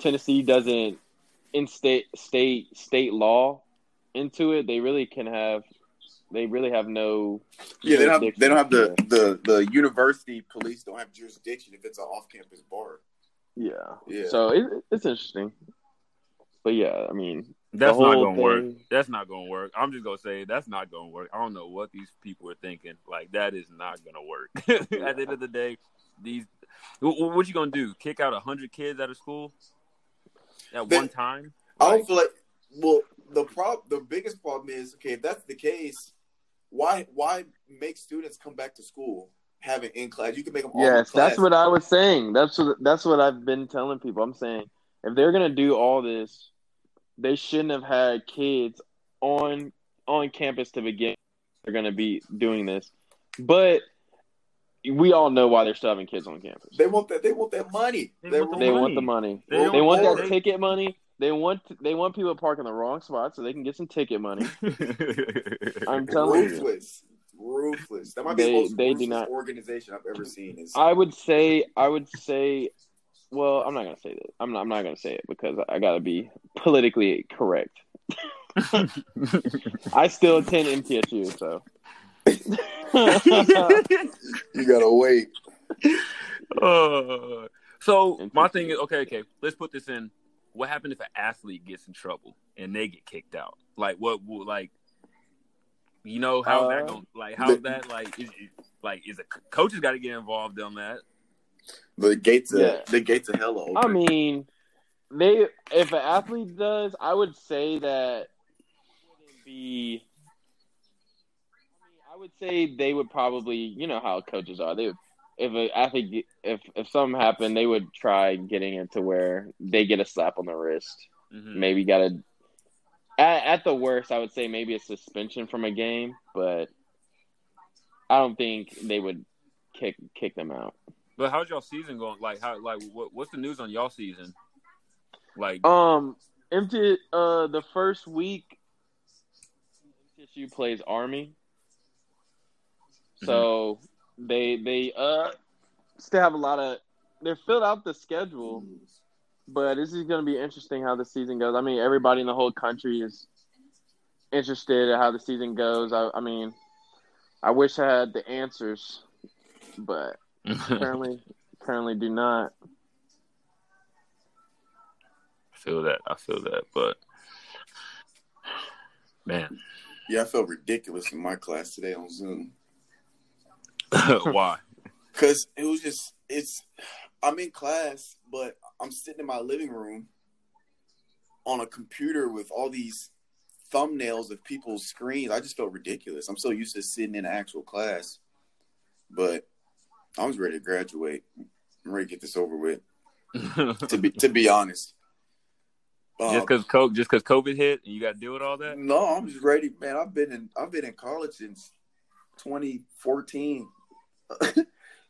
Tennessee doesn't instate state state law into it, they really can have, they really have no. Yeah, they don't have, they don't have the, the the university police don't have jurisdiction if it's an off campus bar. Yeah. Yeah. So it, it's interesting, but yeah, I mean, That's not gonna work. That's not gonna work. I'm just gonna say that's not gonna work. I don't know what these people are thinking. Like that is not gonna work. [LAUGHS] At the end of the day, these wh- wh- what you gonna do? Kick out hundred kids out of school at They- one time? I don't feel like. Well, the prob the biggest problem is okay. If that's the case, why why make students come back to school having in class? You can make them all in Yes, that's what I was saying. That's what that's what I've been telling people. I'm saying if they're gonna do all this, they shouldn't have had kids on on campus to begin. They're gonna be doing this, but we all know why they're still having kids on campus. They want that. They want that money. They They're want the They money. want the money. They They, don't want that want- ticket money. They want they want people to park in the wrong spot so they can get some ticket money. [LAUGHS] I'm [LAUGHS] telling you. ruthless, ruthless. That might be They- the most they do ruthless not- organization I've ever seen. Is I would say I would say well, I'm not gonna say that. I'm not I'm not gonna say it because I gotta be politically correct. [LAUGHS] I still attend MTSU, so you gotta wait. Uh, so my thing is okay. Okay, let's put this in. What happened if an athlete gets in trouble and they get kicked out? Like what? will like you know how Uh, that going? Like how's that? Like is, is- like is a coaches got to get involved on that? The gates of Yeah. the gates of hell are open. I mean they if an athlete does, I would say that it be I mean, I would say they would probably, you know how coaches are. They would, if an athlete, if if something happened, they would try getting it to where they get a slap on the wrist. Mhm. maybe got a at, at the worst i would say maybe a suspension from a game but i don't think they would kick kick them out But how's y'all season going? Like how? Like what, what's the news on y'all season? Like um empty uh the first week mtsu plays army so they they uh still have a lot of they're filled out the schedule but this is going to be interesting how the season goes. I mean, everybody in the whole country is interested in how the season goes. I, I mean, I wish I had the answers, but apparently, [LAUGHS] apparently do not. feel that. I feel that. But man, Yeah, I felt ridiculous in my class today on Zoom [LAUGHS] why? because it was just it's. I'm in class, but I'm sitting in my living room on a computer with all these thumbnails of people's screens. I just felt ridiculous. I'm so used to sitting in an actual class, but I was ready to graduate. I'm ready to get this over with. To be to be honest, Uh, [LAUGHS] just because co- just because COVID hit and you got to deal with all that. No, I'm just ready, man. I've been in I've been in college since 2014. [COUGHS]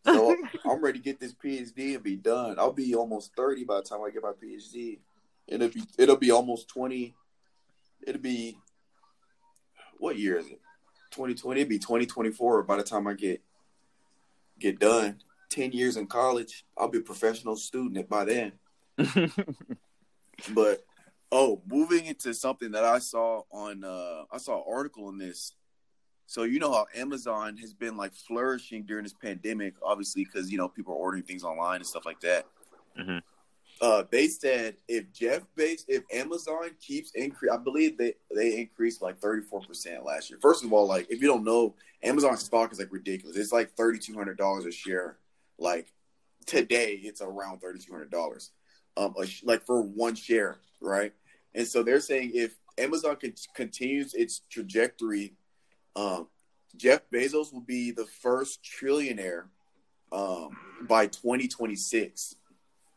so [LAUGHS] I'm ready to get this PhD and be done. I'll be almost 30 by the time I get my PhD. And it'll be it'll be almost 20. It'll be what year is it? 2020. It'll be 2024 by the time I get get done. 10 years in college. I'll be a professional student by then. [LAUGHS] But oh, moving into something that I saw on uh I saw an article on this. So you know how Amazon has been like flourishing during this pandemic, obviously because you know people are ordering things online and stuff like that. Mhm. Uh, they said if Jeff Bezos, if Amazon keeps increase, I believe they they increased like thirty four percent last year. First of all, like if you don't know, Amazon stock is like ridiculous. It's like thirty two hundred dollars a share. Like today, it's around thirty two hundred dollars um, a sh- like for one share, right? And so they're saying if Amazon con- continues its trajectory, um, Jeff Bezos will be the first trillionaire um, by 2026.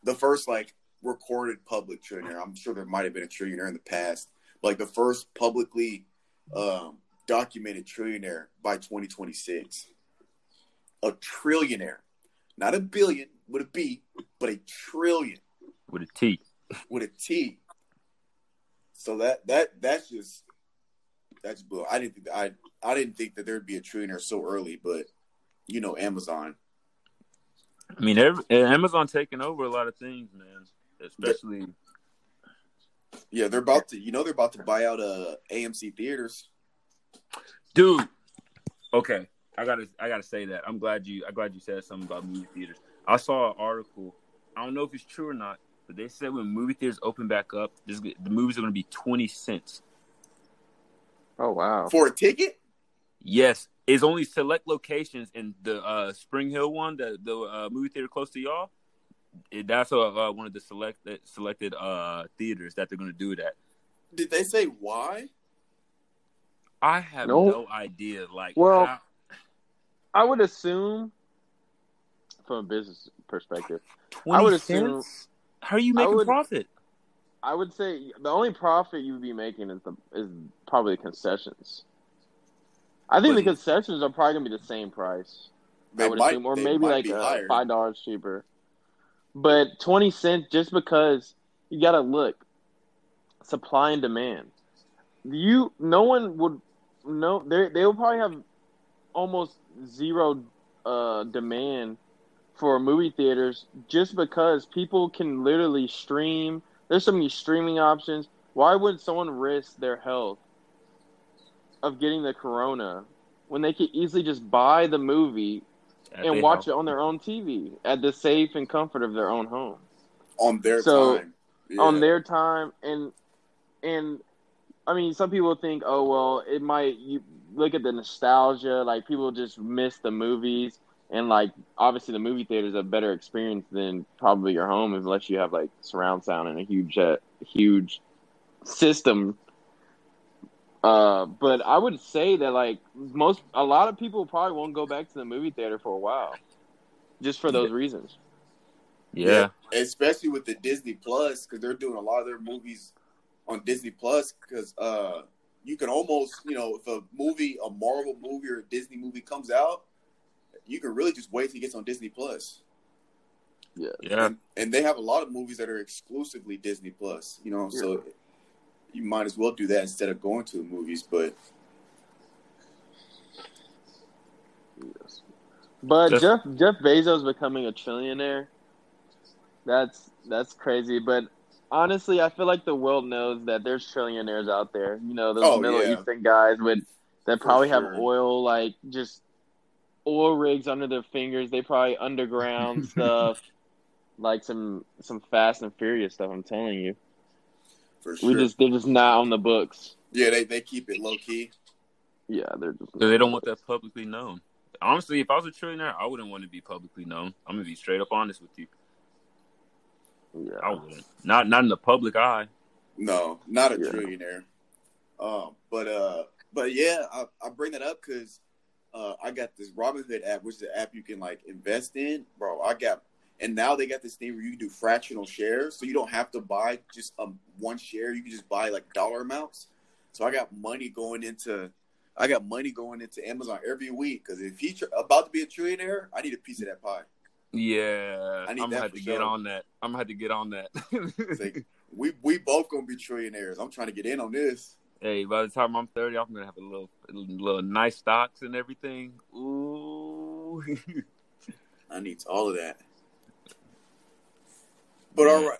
The first like recorded public trillionaire. I'm sure there might have been a trillionaire in the past, but, like the first publicly um, documented trillionaire by 2026. A trillionaire, not a billion with a B, but a trillion with a T. with a T. So that that that's just that's bull. I didn't think I I didn't think that there'd be a trillionaire so early, but you know Amazon. I mean, every, Amazon taking over a lot of things, man. Especially, Yeah, they're about to you know they're about to buy out uh AMC theaters. dude. Okay, I gotta I gotta say that. I'm glad you I'm glad you said something about movie theaters. I saw an article. I don't know if it's true or not, but they said when movie theaters open back up, this, the movies are gonna be twenty cents. Oh wow. For a ticket? Yes, it's only select locations in the uh, Spring Hill one, the the uh, movie theater close to y'all. It, that's uh, uh, one of the select selected uh, theaters that they're going to do that. Did they say why? I have No. no idea. Like, Well, how- I would assume, from a business perspective, 20 would assume- cents? How are you I making would- profit? I would say the only profit you would be making is the is probably concessions. I think the concessions are probably gonna be the same price. They might- assume, or maybe like uh, five dollars cheaper. But twenty cents, just because you got to look, supply and demand. You, no one would, no, they they will probably have almost zero uh, demand for movie theaters just because people can literally stream. There's so many streaming options. Why would someone risk their health of getting the corona when they could easily just buy the movie At and watch house. it on their own TV at the safe and comfort of their own home On their So, time. Yeah. on their time and and I mean some people think oh well it might you look at the nostalgia like people just miss the movies and like obviously the movie theater is a better experience than probably your home unless you have like surround sound and a huge uh, huge system uh but I would say that like most a lot of people probably won't go back to the movie theater for a while just for those reasons yeah. especially with the Disney Plus because they're doing a lot of their movies on Disney Plus because uh, you can almost you know if a movie, a Marvel movie or a Disney movie comes out, you can really just wait till it gets on Disney Plus. yeah Yeah. And, and they have a lot of movies that are exclusively Disney Plus. You know, so you might as well do that instead of going to the movies. But Yes. But Just- Jeff Jeff Bezos becoming a trillionaire, that's that's crazy. But honestly, I feel like the world knows that there's trillionaires out there. You know, those Oh, Middle yeah. Eastern guys with that For probably have oil like just oil rigs under their fingers. They probably underground [LAUGHS] stuff, like some some Fast and Furious stuff. I'm telling you. For sure. We just they're just not on the books. yeah, they they keep it low key. Yeah, they're just. So they don't want that publicly known. Honestly, if I was a trillionaire, I wouldn't want to be publicly known. I'm gonna be straight up honest with you. Yeah, I wouldn't. Not not in the public eye. No, not a Yeah. trillionaire. Um, but uh, but yeah, I, I bring that up because uh, I got this Robinhood app, which is an app you can like invest in, bro. I got, and now they got this thing where you can do fractional shares, so you don't have to buy just um one share. You can just buy like dollar amounts. So I got money going into, I got money going into Amazon every week because if he's tr- about to be a trillionaire, I need a piece of that pie. Yeah, I I'm need gonna have to sure. get on that. I'm gonna have to get on that. Like, [LAUGHS] we we both gonna be trillionaires. I'm trying to get in on this. hey, by the time I'm 30, I'm gonna have a little, a little nice stocks and everything. Ooh. [LAUGHS] I need all of that. But all right,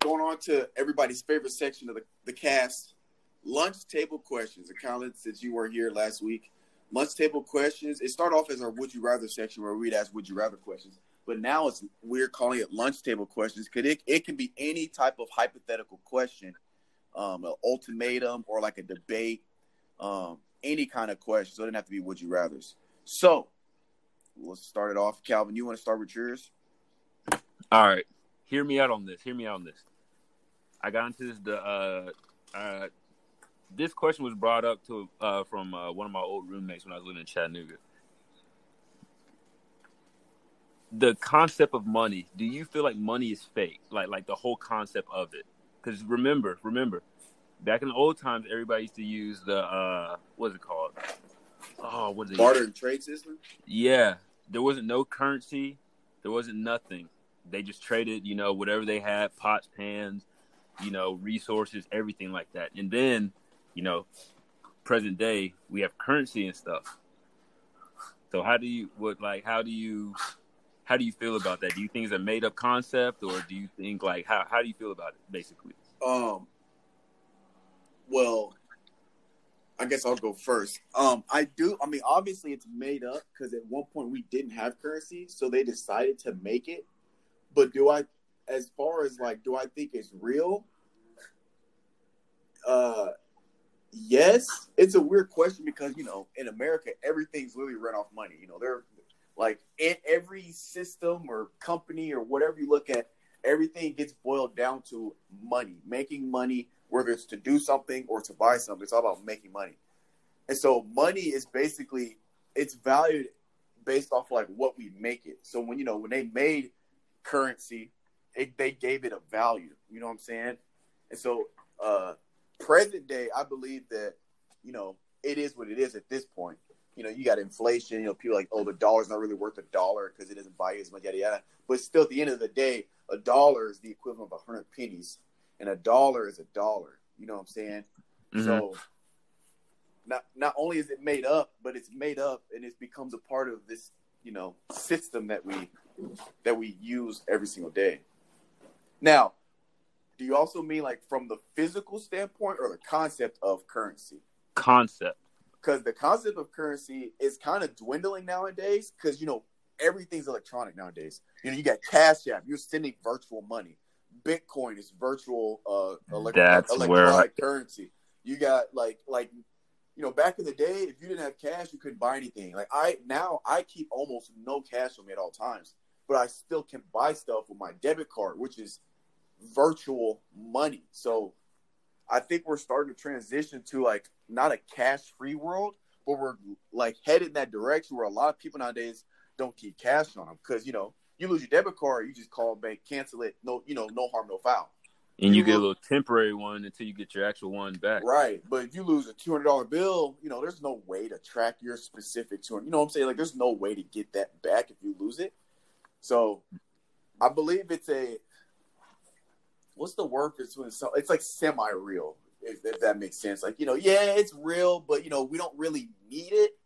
going on to everybody's favorite section of the, the cast, lunch table questions. And Colin, since you were here last week, lunch table questions. It started off as our would you rather section where we'd ask would you rather questions. But now it's we're calling it lunch table questions because it, it can be any type of hypothetical question, um, an ultimatum or like a debate, um, any kind of question. So it didn't have to be would you rather's. So let's start it off. Calvin, you want to start with yours? All right, hear me out on this. Hear me out on this. I got into this. The uh, uh, this question was brought up to uh, from uh, one of my old roommates when I was living in Chattanooga. The concept of money. Do you feel like money is fake? Like like the whole concept of it? Because remember, remember, back in the old times, everybody used to use the uh, what's it called? Oh, what's it? Barter and trade system. Yeah, there wasn't no currency. There wasn't nothing. They just traded, you know, whatever they had, pots, pans, you know, resources, everything like that. And then, you know, present day, we have currency and stuff. So how do you what like how do you how do you feel about that? Do you think it's a made up concept or do you think like how how do you feel about it basically? Um. Well, I guess I'll go first. Um, I do. I mean, obviously, it's made up because at one point we didn't have currency, so they decided to make it. But do I, as far as like, do I think it's real? Uh, yes. It's a weird question because you know, in America, everything's literally run off money. You know, they're like in every system or company or whatever you look at, everything gets boiled down to money, making money, whether it's to do something or to buy something. It's all about making money. And so money is basically it's valued based off like what we make it. So when you know when they made currency, it, they gave it a value. You know what I'm saying? And so uh present day, I believe that you know it is what it is at this point. You know, you got inflation. You know, people like, oh, the dollar's not really worth a dollar because it doesn't buy you as much, yada yada. But still, at the end of the day, a dollar is the equivalent of a hundred pennies, and a dollar is a dollar. You know what I'm saying? Mhm. So not not only is it made up, but it's made up and it becomes a part of this, you know, system that we that we use every single day. Now, do you also mean like from the physical standpoint or the concept of currency? Concept. Because the concept of currency is kind of dwindling nowadays. Because you know everything's electronic nowadays. You know, you got Cash App, you're sending virtual money. Bitcoin is virtual uh, elec- That's electronic where I- currency. You got like like you know back in the day, if you didn't have cash, you couldn't buy anything. Like I now I keep almost no cash on me at all times, but I still can buy stuff with my debit card, which is virtual money. So I think we're starting to transition to like not a cash free world, but we're like headed in that direction where a lot of people nowadays don't keep cash on them because you know you lose your debit card, you just call bank, cancel it, no you know no harm no foul. And you You get a little temporary one until you get your actual one back. Right, but if you lose a two hundred dollar bill, you know there's no way to track your specific two hundred. You know what I'm saying? Like there's no way to get that back if you lose it. So, I believe it's a what's the word it's when it's, like semi real, if, if that makes sense. Like you know, yeah, it's real, but you know we don't really need it.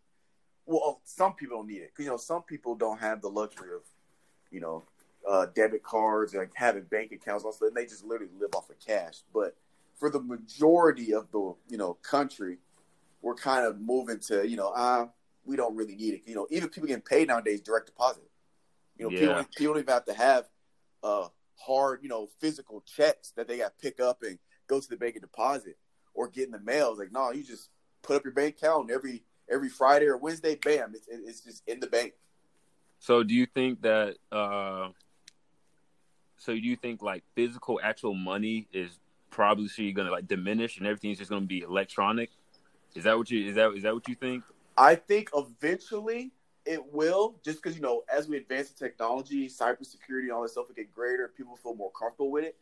Well, some people don't need it you know some people don't have the luxury of, you know, uh, debit cards like having bank accounts. Also, and they just literally live off of cash. But for the majority of the you know country, we're kind of moving to you know ah we don't really need it. You know, even people getting paid nowadays direct deposit. You know, Yeah. don't even have to have uh hard you know physical checks that they got to pick up and go to the bank and deposit or get in the mail. It's like, no, you just put up your bank account and every every Friday or Wednesday, bam, it's it's just in the bank. So do you think that? uh So do you think like physical actual money is probably going to like diminish and everything's just going to be electronic? Is that what you is that is that what you think? I think eventually it will, just because you know, as we advance in technology, cybersecurity, all this stuff will get greater. People feel more comfortable with it.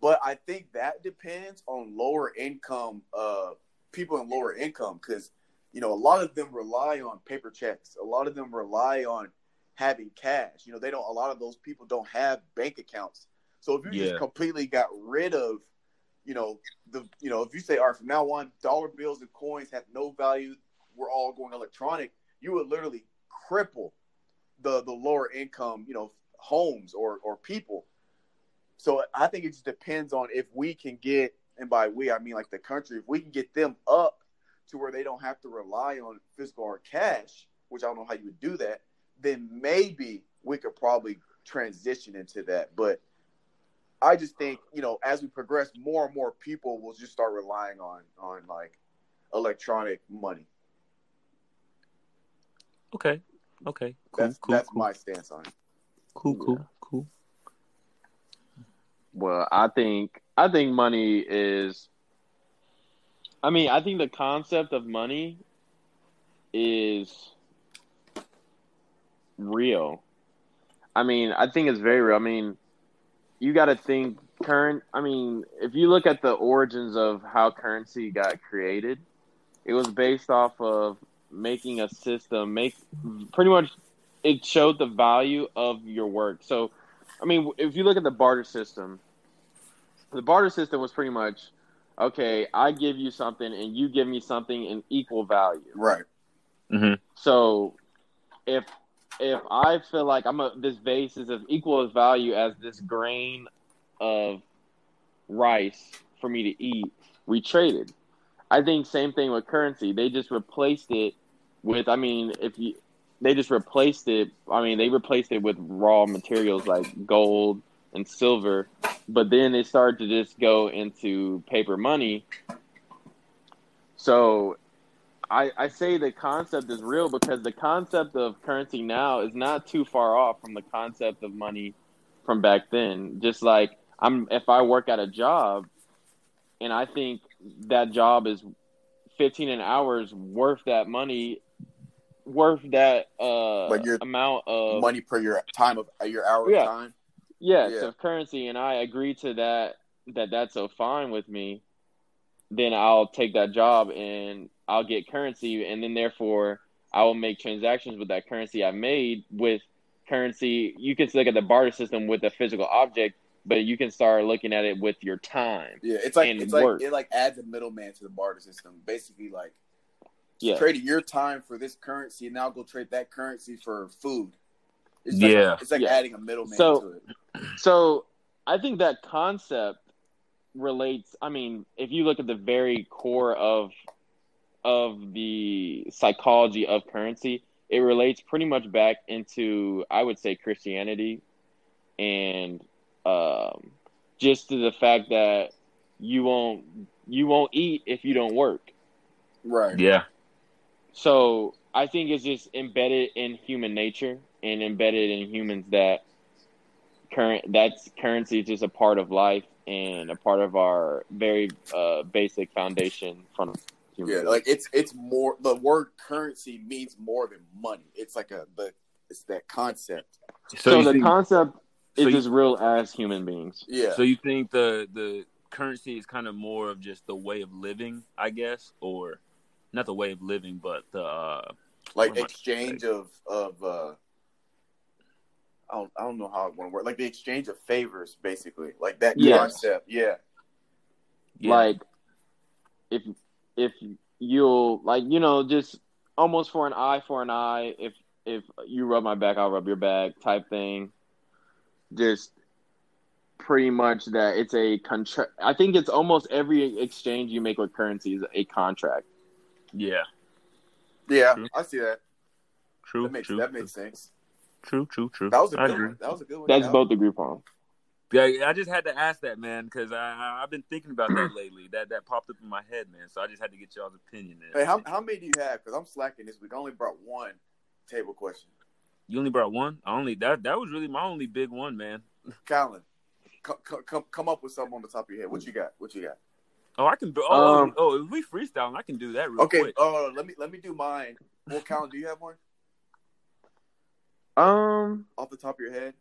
But I think that depends on lower income uh, people in lower income because you know a lot of them rely on paper checks. A lot of them rely on having cash. You know, they don't. A lot of those people don't have bank accounts. So if you Yeah. just completely got rid of, you know, the you know, if you say, all right, from now on, dollar bills and coins have no value. We're all going electronic. You would literally cripple the the lower income, you know, homes or or people. So I think it just depends on if we can get, and by we I mean like the country, if we can get them up to where they don't have to rely on physical or cash, which I don't know how you would do that, then maybe we could probably transition into that. But I just think, you know, as we progress, more and more people will just start relying on on like electronic money. Okay. Okay. Cool. That's cool. that's cool. my stance on it. cool. Cool. Cool. Well, I think I think money is. I mean, I think the concept of money is real. I mean, I think it's very real. I mean, you got to think current. I mean, if you look at the origins of how currency got created, it was based off of making a system. Make pretty much it showed the value of your work. So, I mean, if you look at the barter system, the barter system was pretty much okay. I give you something, and you give me something in equal value. Right. Mm-hmm. So, if if I feel like I'm a this vase is of equal as value as this grain of rice for me to eat, we traded. I think same thing with currency. They just replaced it with. I mean, if you they just replaced it. I mean, they replaced it with raw materials like gold and silver, but then they started to just go into paper money. So I, I say the concept is real because the concept of currency now is not too far off from the concept of money from back then. Just like I'm, if I work at a job, and I think that job is 15 an hour is worth that money, worth that uh Like your amount of Money per your time of uh, your hour Yeah. of time. Yes, Yeah. of currency, and I agree to that. That that's so fine with me. Then I'll take that job and I'll get currency, and then therefore I will make transactions with that currency I made with currency. You can look at the barter system with a physical object, but you can start looking at it with your time. Yeah, it's like it's like it like adds a middleman to the barter system. Basically, like Yeah. trading your time for this currency, and now go trade that currency for food. It's like, Yeah. it's like Yeah. adding a middleman So- to it. So I think that concept relates. I mean, if you look at the very core of of the psychology of currency, it relates pretty much back into I would say Christianity, and um, just to the fact that you won't you won't eat if you don't work. Right. Yeah. So I think it's just embedded in human nature and embedded in humans that current that's currency is just a part of life and a part of our very uh, basic foundation from human Yeah, like it's it's more the word currency means more than money. It's like a the it's that concept. So, so the think, concept so is you- as real as human beings. Yeah. so you think the the currency is kind of more of just the way of living, I guess, or not the way of living, but the uh, like What am I exchange of of uh I don't, I don't know how it want to work. Like the exchange of favors, basically. Like that Yes. concept. Yeah. yeah. Like if if you'll like you know just almost for an eye for an eye. If if you rub my back, I'll rub your back type thing. Just pretty much that it's a contract. I think it's almost every exchange you make with currency is a contract. Yeah, Yeah, True. I see that. true, That makes true, that makes sense. true, true, true. That was a I good agree. one. That was a good one. That's Cal. both agree upon. Yeah, I just had to ask that, man, because I, I I've been thinking about that [CLEARS THROAT] lately. That that popped up in my head, man. So I just had to get y'all's opinion. There. Hey, how, how many do you have? Because I'm slacking this week. I only brought one table question. You only brought one. I only that that was really my only big one, man. Colin, come, come, come up with something on the top of your head. What you got? What you got? Oh, I can. Oh, Um, oh, if we freestyle, I can do that real Okay, quick. uh, let me let me do mine. Well, Colin, do you have one Um, off the top of your head?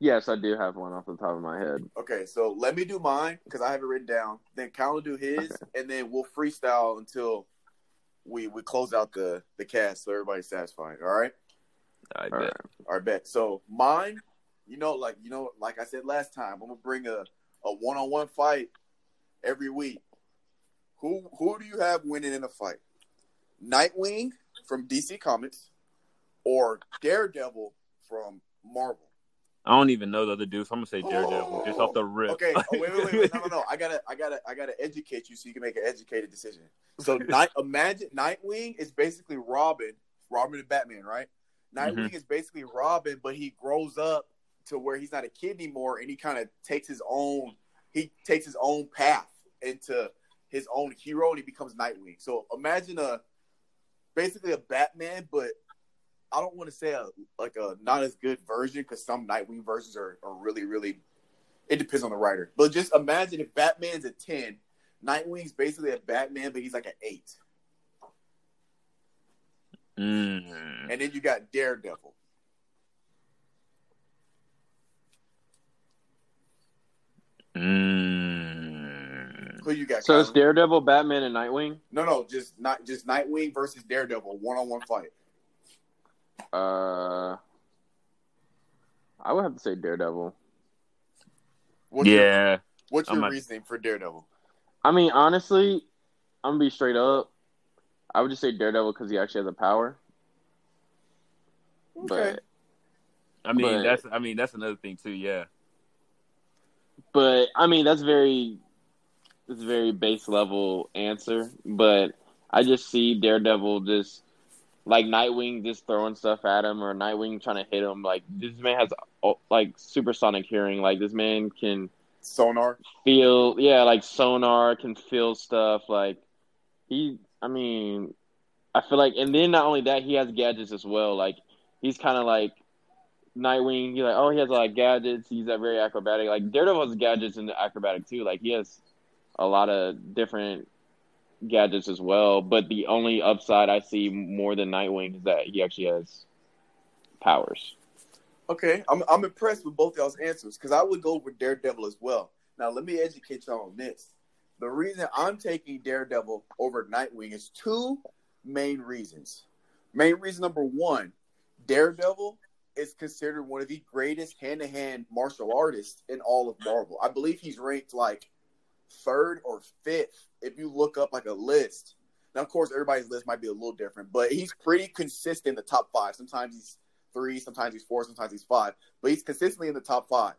yes, I do have one off the top of my head. Okay, so let me do mine because I have it written down. Then Colin will do his, and then we'll freestyle until we we close out the the cast so everybody's satisfied. All right. I All bet. right. All right, bet. So mine, you know, like you know, like I said last time, I'm gonna bring a a one on one fight every week. Who who do you have winning in a fight? Nightwing from DC Comics or Daredevil from Marvel? I don't even know the other dude, so I'm gonna say Daredevil just off the oh, rip. Okay. Oh, wait, wait, wait, wait. No, no, no. I gotta, I gotta, I gotta educate you so you can make an educated decision. So, [LAUGHS] night, imagine Nightwing is basically Robin, Robin and Batman, right? Mm-hmm. Nightwing is basically Robin, but he grows up to where he's not a kid anymore, and he kind of takes his own, he takes his own path into his own hero, and he becomes Nightwing. So, imagine a, basically a Batman, but I don't want to say a like a not as good version because some Nightwing versions are, are really really. It depends on the writer, but just imagine if Batman's a ten, Nightwing's basically a Batman, but he's like an eight, Mm. and then you got Daredevil. Mm. Who you got? So it's Daredevil, Batman, and Nightwing. no, no, just not just Nightwing versus Daredevil, one on one fight. Uh, I would have to say Daredevil. What's Your, Yeah, what's your I'm not- reasoning for Daredevil? I mean, honestly, I'm gonna be straight up. I would just say Daredevil because he actually has a power. Okay. But I mean But- that's I mean that's another thing too. Yeah, but I mean that's very it's a very base level answer. But I just see Daredevil just like Nightwing just throwing stuff at him or Nightwing trying to hit him. Like this man has oh, like supersonic hearing. Like this man can Sonar. feel yeah like sonar can feel stuff like he i mean i feel like and then not only that he has gadgets as well like he's kind of like nightwing he's like oh he has like gadgets he's that very acrobatic like daredevil has gadgets and acrobatic too like he has a lot of different gadgets as well but the only upside i see more than nightwing is that he actually has powers Okay, I'm I'm impressed with both y'all's answers because I would go with Daredevil as well. Now let me educate y'all on this. The reason I'm taking Daredevil over Nightwing is two main reasons. Main reason number one, Daredevil is considered one of the greatest hand-to-hand martial artists in all of Marvel. I believe he's ranked like third or fifth if you look up like a list. Now, of course, everybody's list might be a little different, but he's pretty consistent in the top five. Sometimes he's three, sometimes he's four, sometimes he's five, but he's consistently in the top five.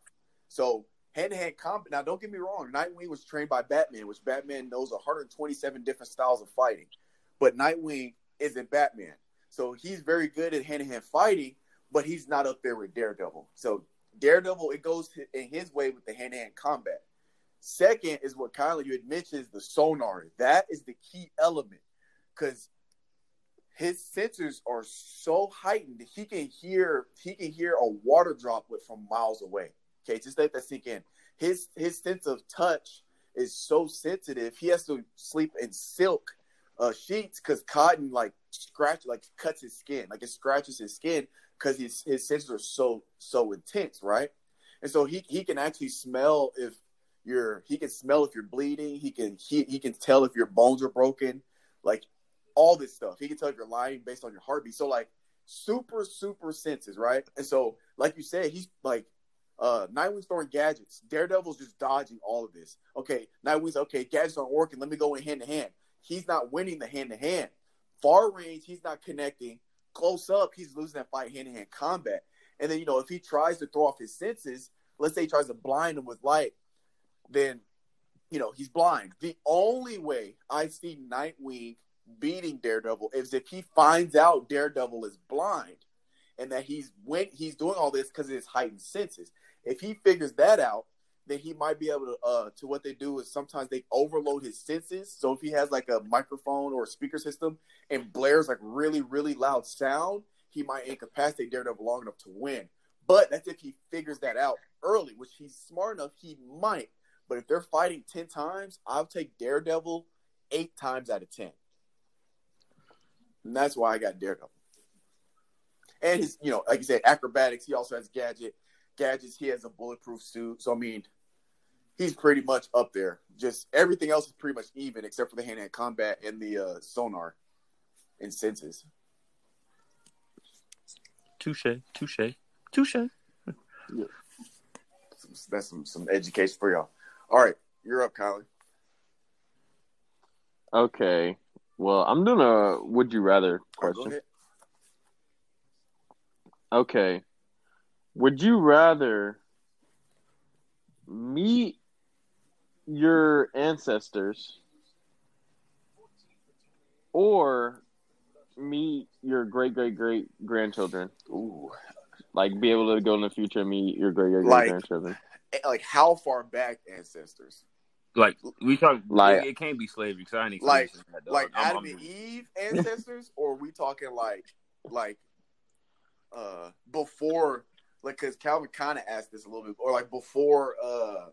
So hand to hand combat. Now, don't get me wrong, Nightwing was trained by Batman, which Batman knows 127 different styles of fighting, but Nightwing isn't Batman. So he's very good at hand to hand fighting, but he's not up there with Daredevil. So Daredevil, it goes in his way with the hand to hand combat. Second is what Kylan you had mentioned is the sonar. That is the key element because his sensors are so heightened he can hear he can hear a water droplet from miles away. Okay, just let that sink in. His his sense of touch is so sensitive. He has to sleep in silk uh, sheets because cotton like scratch like cuts his skin, like it scratches his skin because his his sensors are so so intense, right? And so he he can actually smell if you're he can smell if you're bleeding. He can he he can tell if your bones are broken, like all this stuff. He can tell if you're lying based on your heartbeat. So like super super senses, right? And so like you said, he's like uh Nightwing's throwing gadgets. Daredevil's just dodging all of this. Okay, Nightwing's okay, gadgets aren't working. Let me go in hand to hand. He's not winning the hand to hand. Far range, he's not connecting. Close up, he's losing that fight hand to hand combat. And then you know if he tries to throw off his senses, let's say he tries to blind him with light, then you know he's blind. The only way I see Nightwing beating Daredevil is if he finds out Daredevil is blind and that he's when he's doing all this because of his heightened senses. If he figures that out, then he might be able to. Uh, to what they do is sometimes they overload his senses. So if he has like a microphone or a speaker system and blares like really really loud sound, he might incapacitate Daredevil long enough to win. But that's if he figures that out early, which he's smart enough. He might. But if they're fighting ten times, I'll take Daredevil eight times out of ten. And that's why I got Daredevil. And his, you know, like you said, acrobatics. He also has gadget gadgets. He has a bulletproof suit. So I mean, he's pretty much up there. Just everything else is pretty much even, except for the hand-to-hand combat and the uh, sonar and senses. Touche, touche, touche. [LAUGHS] Yeah. That's some some education for y'all. All right, you're up, Colin. Okay. Well, I'm doing a would you rather All right, go question. ahead. Okay. Would you rather meet your ancestors or meet your great great great grandchildren? Ooh, Like be able to go in the future and meet your great great Like- great grandchildren. Eh, like how far back ancestors? Like we talk, Like- it, it can't be slavery because I ain't Like- that, dog. Like I'm- Adam I'm- and Eve [LAUGHS] ancestors, or are we talking like like uh before? Like, because Calvin kind of asked this a little bit, or like before uh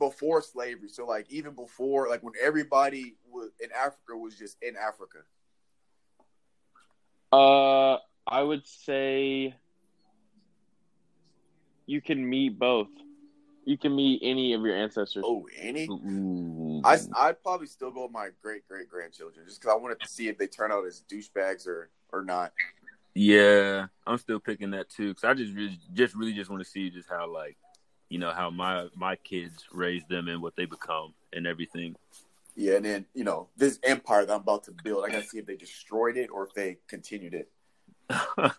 before slavery. So like even before, like when everybody was in Africa was just in Africa. Uh I would say you can meet both. You can meet any of your ancestors. Oh, any? Ooh. I I'd probably still go with my great great grandchildren just because I wanted to see if they turn out as douchebags or or not. Yeah, I'm still picking that too because I just really, just really just want to see just how like you know how my my kids raise them and what they become and everything. Yeah, and then you know this empire that I'm about to build, I gotta see if they destroyed it or if they continued it. [LAUGHS]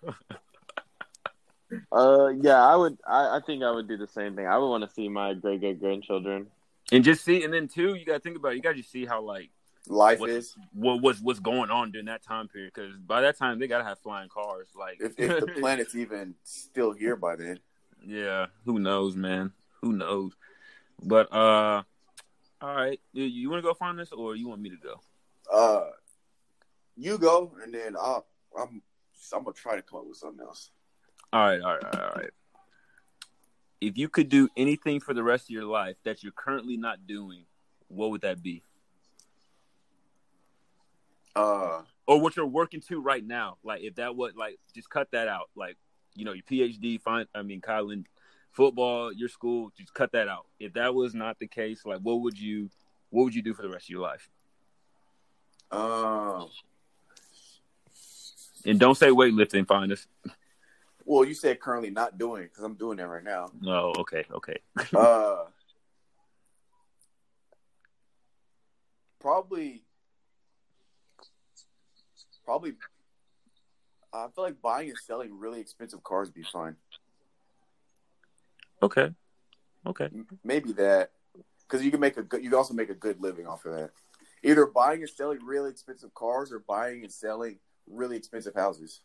Uh, yeah, I would. I, I think I would do the same thing. I would want to see my great great grandchildren. and just see, and then too, you got to think about it. you got to just see how like Life What- is what what's what's going on during that time period because by that time they gotta have flying cars. Like if, if the [LAUGHS] planet's even still here by then. Yeah, who knows, man? Who knows? But uh, all right, you, you want to go Finest, or you want me to go? Uh, you go, and then I'll I'm I'm gonna try to come up with something else. All right, all right, all right, all right. If you could do anything for the rest of your life that you're currently not doing, what would that be? Uh, Or what you're working to right now? Like, if that was like, just cut that out. Like, you know, your PhD, fine. I mean, Kylan, football, your school, just cut that out. If that was not the case, like, what would you, what would you do for the rest of your life? um, And don't say weightlifting. Finest. well, you said currently not doing because I'm doing that right now. No, okay, okay. [LAUGHS] Uh, probably, probably. I feel like buying and selling really expensive cars would be fun. Okay. Okay. Maybe that, because you can make a good. You can also make a good living off of that. Either buying and selling really expensive cars or buying and selling really expensive houses.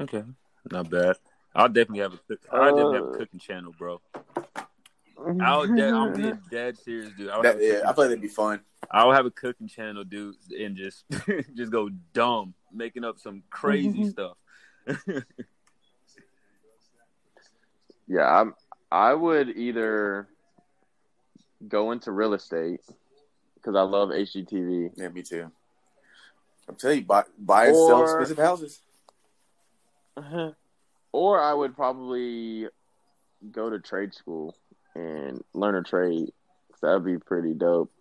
Okay. Not bad. I'll definitely have a cook. I'll definitely have a Uh, cooking channel, bro. [LAUGHS] I'll de- I'm being dead serious, dude. I'll have, That, a yeah, I feel like that'd be fun. I'll have a cooking channel, dude, and just [LAUGHS] just go dumb, making up some crazy mm-hmm. stuff. [LAUGHS] Yeah, I'm, I would either go into real estate because I love HGTV, Yeah, me too. I'm telling you, buy, buy and sell Or- expensive houses. Uh-huh. or I would probably go to trade school and learn a trade. That'd be pretty dope.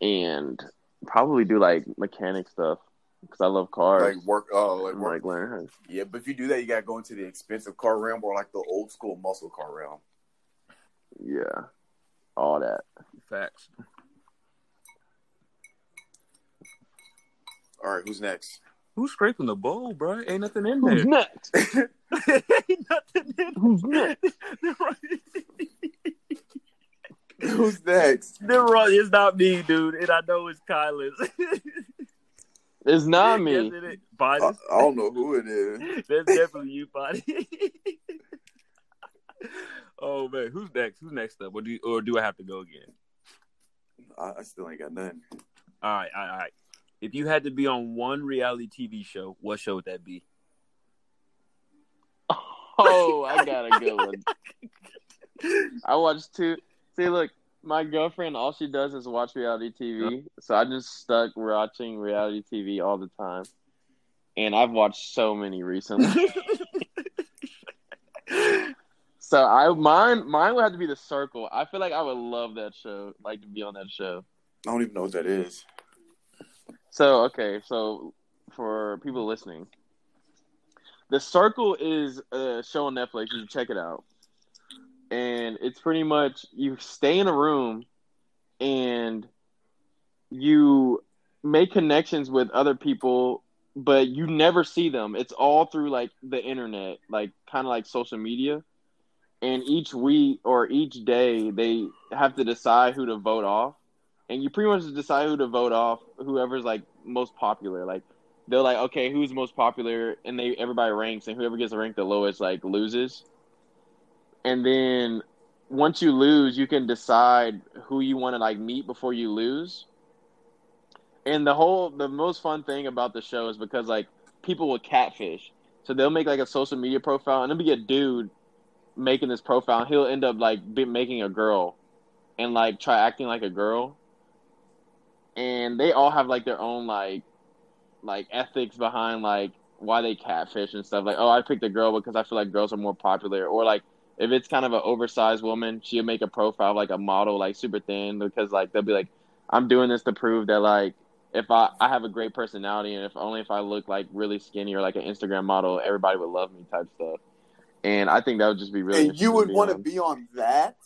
And probably do like mechanic stuff because I love cars. Like work, oh, like work. like learn. how- Yeah, but if you do that, you gotta go into the expensive car realm or like the old school muscle car realm. Yeah, all that. Facts. All right, who's next? Who's scraping the bowl, bro? Ain't nothing in there. Who's there. next? [LAUGHS] Ain't nothing in Who's next? [LAUGHS] [LAUGHS] there. [LAUGHS] who's next? They're wrong. It's not me, dude, and I know it's Kylan. [LAUGHS] It's not me. Yes, it is. I, I don't know who it is. [LAUGHS] That's definitely you, body. oh man, who's next? Who's next up? Or do you, or do I have to go again? I, I still ain't got nothing. All right, all right, all right. If you had to be on one reality TV show, what show would that be? Oh, I got a good one. I watched two. See, look, my girlfriend, all she does is watch reality TV. So I just stuck watching reality TV all the time. And I've watched so many recently. [LAUGHS] so I mine mine would have to be the circle. I feel like I would love that show, like to be on that show. I don't even know what that is. So okay, so for people listening, The Circle is a show on Netflix. You should check it out. And it's pretty much you stay in a room and you make connections with other people, but you never see them. It's all through like the internet, like kind of like social media. And each week or each day, they have to decide who to vote off and you pretty much decide who to vote off whoever's like most popular like they're like okay who's most popular and they everybody ranks and whoever gets ranked the lowest like loses and then once you lose you can decide who you want to like meet before you lose. And the whole the most fun thing about the show is because like people will catfish. So they'll make like a social media profile and it'll be a dude making this profile he'll end up like be making a girl and like try acting like a girl. And they all have like their own like like ethics behind like why they catfish and stuff. Like oh i picked a girl because i feel like girls are more popular or like if it's kind of an oversized woman she'll make a profile like a model like super thin because like they'll be like i'm doing this to prove that like if i i have a great personality and if only if i look like really skinny or like an instagram model everybody would love me type stuff and i think that would just be really and you would want to be on that?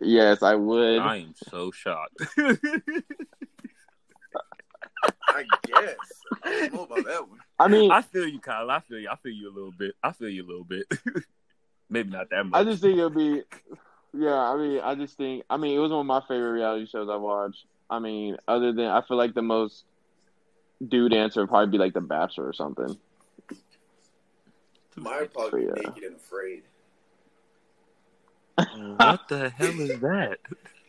yes i would I am so shocked. [LAUGHS] I guess. I don't know about that one. i mean I feel you, Kyle. I feel you. I feel you a little bit. I feel you a little bit. [LAUGHS] Maybe not that much. I just think it'll be, yeah. I mean, I just think, I mean, it was one of my favorite reality shows I watched. I mean, other than I feel like the most dude answer would probably be like The Bachelor or something. Mine would probably be Yeah. naked and afraid. [LAUGHS] what the hell is that?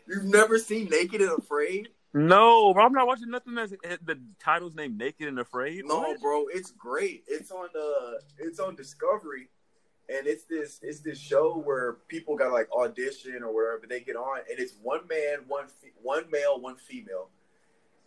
You've never seen Naked and Afraid? No, bro, I'm not watching nothing that's the title's named Naked and Afraid. No, What? bro, it's great. It's on uh it's on Discovery. And it's this it's this show where people got like audition or whatever, they get on and it's one man, one one male, one female.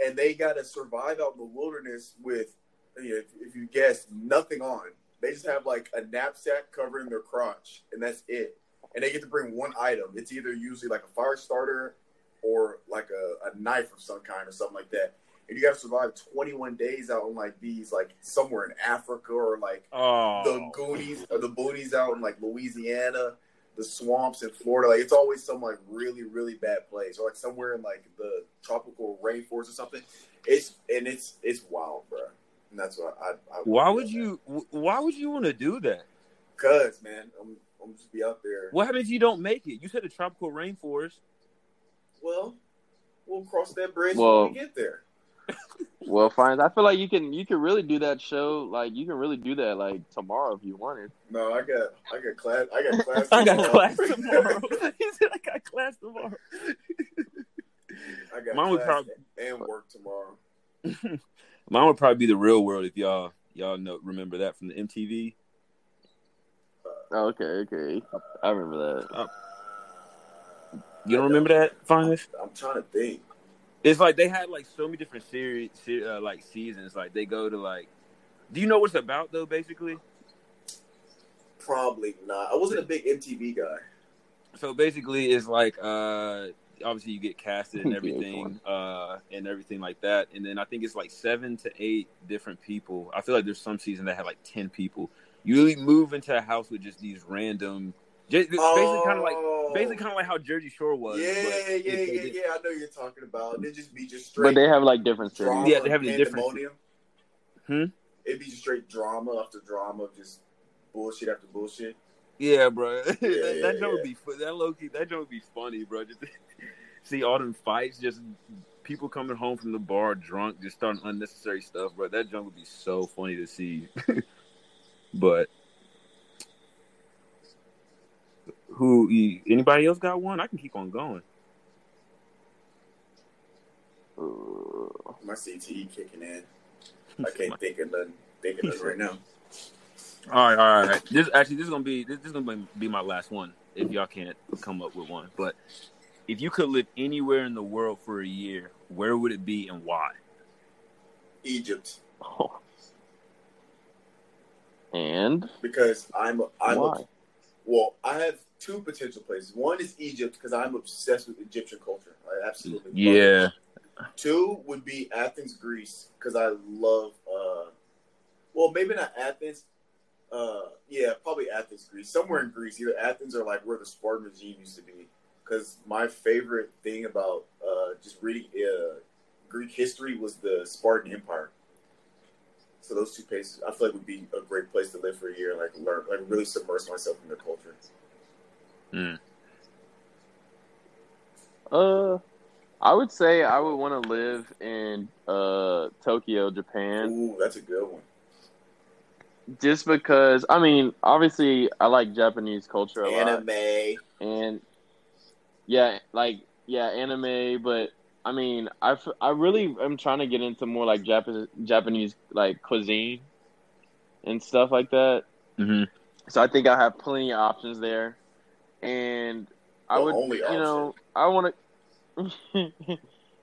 And they got to survive out in the wilderness with you know, if, if you guess nothing on. They just have like a knapsack covering their crotch and that's it. And they get to bring one item. It's either usually like a fire starter or like a, a knife of some kind or something like that and you got to survive 21 days out in like these like somewhere in Africa or like Oh, the Goonies or the boonies out in like Louisiana, the swamps in Florida. Like it's always some like really really bad place or like somewhere in like the tropical rainforest or something. It's and it's it's wild, bro. And that's what I. I why would you? Why would you want to do that? Cause man, I'm I'm just be out there. What happens if you don't make it? You said a tropical rainforest. Well, we'll cross that bridge Well- when we get there. Well, fine. I feel like you can you can really do that show like you can really do that like tomorrow if you wanted. No, I got I got class. I got [LAUGHS] class. I got tomorrow. class tomorrow. [LAUGHS] he said I got class tomorrow. I got Mine would class prob- and work tomorrow. [LAUGHS] Mine would probably be the real world if y'all y'all know remember that from the MTV. Oh, okay, okay. I remember that. Uh, you don't remember that, finest? I'm trying to think. It's like they had like so many different series, se- uh, like seasons. Like they go to like. Do you know what it's about though? Basically, Probably not. I wasn't a big MTV guy. so basically it's like uh obviously you get casted and [LAUGHS] everything uh and everything like that and then i think it's like seven to eight different people i feel like there's some season that had like 10 people you really move into a house with just these random just, basically kind of like basically kind of like how jersey shore was Oh. Yeah, yeah, yeah, yeah, yeah. I know you're talking about. They just be just straight But they have like different series. drama. Yeah, they have and a different- pandemonium. Hmm? It'd be just straight drama after drama, just bullshit after bullshit. yeah bro [LAUGHS] that, yeah, that joke yeah. would be fu- that low key that joke would be funny bro just [LAUGHS] see all them fights, just people coming home from the bar drunk, just starting unnecessary stuff, bro. That junk would be so funny to see. [LAUGHS] but who? Anybody else got one? I can keep on going. My CTE kicking in. I [LAUGHS] can't think of nothing. Think of right now. All right, all right. This actually this is gonna be this, this is gonna be my last one. If y'all can't come up with one, but if you could live anywhere in the world for a year, where would it be and why? Egypt. Oh. And because I'm I'm why? A, well, I have two potential places. One is Egypt because I'm obsessed with Egyptian culture. I absolutely love Yeah. it. Two would be Athens, Greece, because I love. uh Well, maybe not Athens. Uh, yeah, probably Athens, Greece. Somewhere in Greece, either Athens or like where the Spartan regime used to be. Because my favorite thing about uh, just reading uh, Greek history was the Spartan Empire. So those two places, I feel like would be a great place to live for a year, and like learn, like really submerge myself in their culture. Mm. uh, I would say I would want to live in uh Tokyo, Japan, Ooh, that's a good one. just because. I mean, obviously, I like Japanese culture a lot, Anime. and yeah, like yeah, anime. But I mean, I, I really am trying to get into more like Japanese Japanese like cuisine and stuff like that. hmm So I think I have plenty of options there, and I The would, only you know, I want to. [LAUGHS]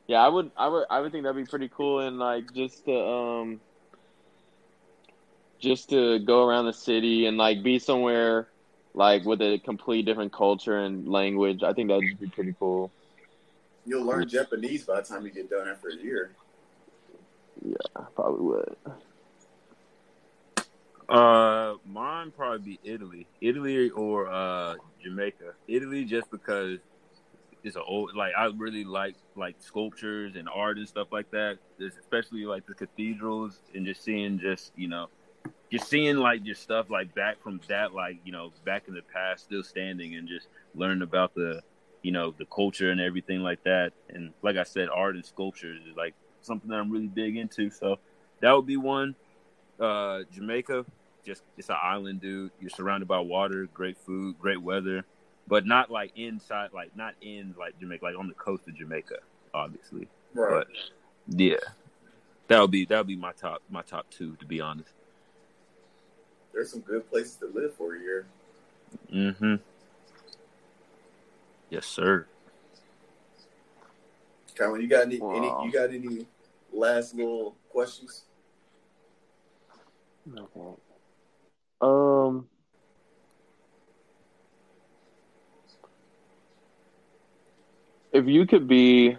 yeah, I would, I would, I would think that'd be pretty cool, and like just to, um, just to go around the city and like be somewhere like with a complete different culture and language. I think that'd be pretty cool. You'll learn Japanese by the time you get done after a year. I probably would. Uh, mine probably be Italy, Italy or uh Jamaica. Italy, just because it's an old like I really like like sculptures and art and stuff like that. There's especially like the cathedrals and just seeing just you know just seeing like just stuff like back from that like you know back in the past still standing and just learning about the you know the culture and everything like that. And like I said, art and sculptures is like something that I'm really big into. So that would be one. Uh, Jamaica, just it's an island, dude. You're surrounded by water, great food, great weather, but not like inside, like not in like Jamaica, like on the coast of Jamaica, obviously. Right. But yeah, that would be that would be my top my top two, to be honest. There's some good places to live for a year. Mm-hmm. Yes, sir. Colin, you got any, Wow. any you got any last little questions? Okay. Um. If you could be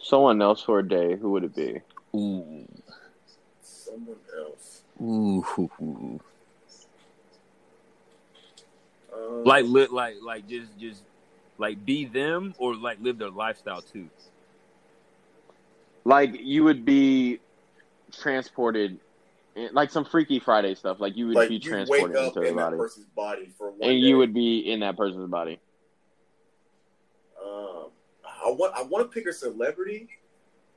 someone else for a day, who would it be? Ooh, Someone else. ooh, Um, like li- like like just just like be them or like live their lifestyle too. Like you would be transported, like some Freaky Friday stuff. Like you would like be transported into their in body, person's body for one and day. you would be in that person's body. Um, I want I want to pick a celebrity,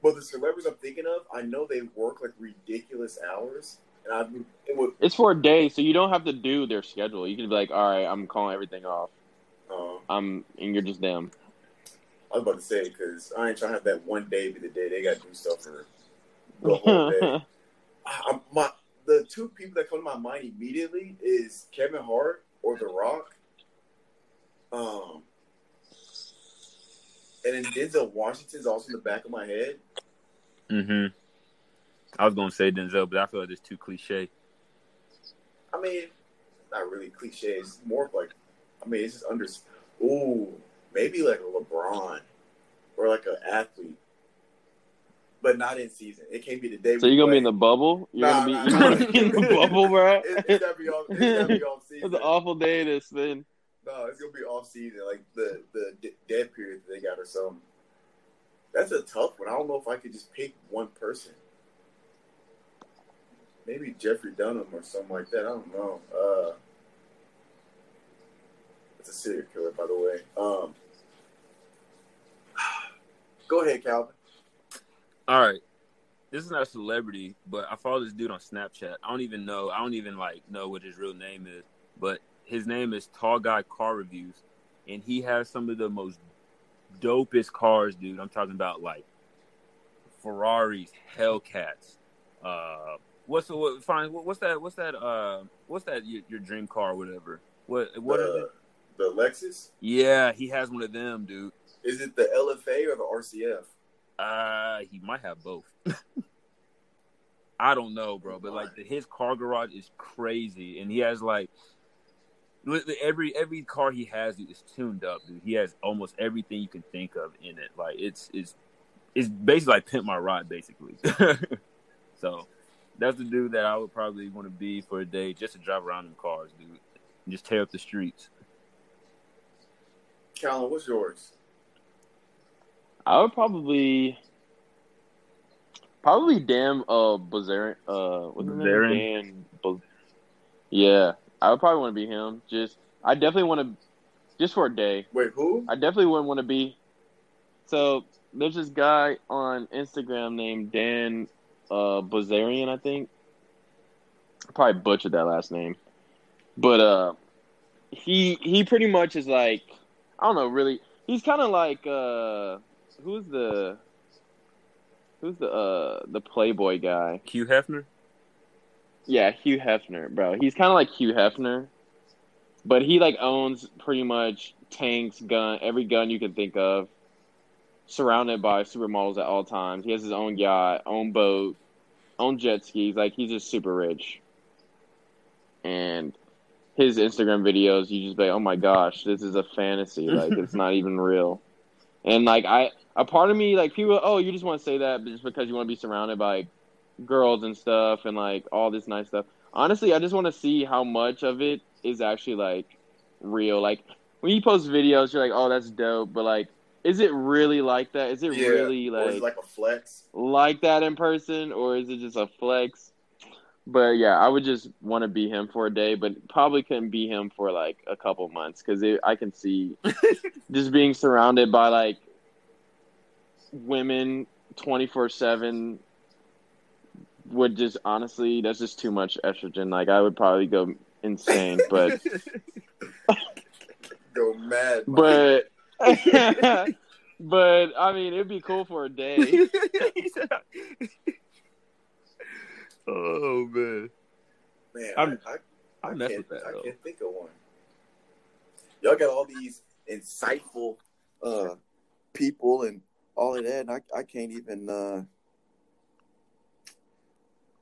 but the celebrities I'm thinking of, I know they work like ridiculous hours, and I it would. It's for a day, so you don't have to do their schedule. You can be like, "All right, I'm calling everything off. Um, I'm," and you're just them. I was about to say because I ain't trying to have that one day be the day they got to do stuff for the whole day. [LAUGHS] I, my the two people that come to my mind immediately is Kevin Hart or The Rock. Um, and then Denzel Washington's also in the back of my head. Mm-hmm. I was gonna say Denzel, but I feel like it's too cliche. I mean, not really cliche. It's more of like, I mean, it's just under. Ooh, maybe like a LeBron or like an athlete, but not in season. It can't be the day. So you're gonna be in the bubble? You're Nah, gonna be nah, wanna be in the bubble, bro? [LAUGHS] It, it's gotta be off. It's off season. [LAUGHS] It's an awful day to spend. No, it's gonna be off season, like the the d- dead period that they got or something. That's a tough one. I don't know if I could just pick one person. Maybe Jeffrey Dahmer or something like that. I don't know. Uh, it's a serial killer, by the way. Um, [SIGHS] go ahead, Calvin. All right. This is not a celebrity, but I follow this dude on Snapchat. I don't even know. I don't even like know what his real name is, but his name is Tall Guy Car Reviews, and he has some of the most dopest cars, dude. I'm talking about like Ferraris, Hellcats. Uh, what's the what, fine? What's that? What's that? Uh, what's that? Your, your dream car, or whatever. What? What is it? The Lexus. Yeah, he has one of them, dude. Is it the LFA or the RCF? Uh, he might have both. I don't know, bro, but like the, his car garage is crazy, and he has like li- every every car he has dude, is tuned up, dude. He has almost everything you can think of in it. Like it's it's it's basically like pimp my ride, basically. [LAUGHS] so that's the dude that I would probably want to be for a day, just to drive around in cars, dude, and just tear up the streets. Calvin, what's yours? I would probably, probably damn uh Bazarian. Uh, what's his name? Bazarian? Dan. Baz- yeah, I would probably want to be him. Just, I definitely want to, just for a day. Wait, who? I definitely wouldn't want to be. So there's this guy on Instagram named Dan uh Bazarian, I think. I probably butchered that last name, but uh, he he pretty much is like I don't know really. He's kind of like uh, who's the who's the uh the Playboy guy? Hugh Hefner. Yeah, Hugh Hefner, bro. He's kind of like Hugh Hefner, but he like owns pretty much tanks, gun, every gun you can think of. Surrounded by supermodels at all times. He has his own yacht, own boat, own jet skis. Like he's just super rich. And his Instagram videos, you just be like, oh my gosh, this is a fantasy. Like it's not [LAUGHS] even real. And like I, a part of me, like people, oh, you just want to say that just because you want to be surrounded by girls and stuff and like all this nice stuff. Honestly, I just want to see how much of it is actually like real. Like when you post videos, you're like, oh, that's dope, but like, is it really like that? Is it Yeah, really like like a flex? like that in person, or is it just a flex? But yeah, I would just want to be him for a day, but probably couldn't be him for like a couple months because I can see [LAUGHS] just being surrounded by like women twenty four seven would just honestly that's just too much estrogen. Like I would probably go insane, but [LAUGHS] Go mad. Mike. but [LAUGHS] but I mean it'd be cool for a day. Oh man, man, I'm- I, I, I can't, with that, I though. can't think of one. Y'all got all these insightful uh, people and all of that, and I, I can't even. Uh,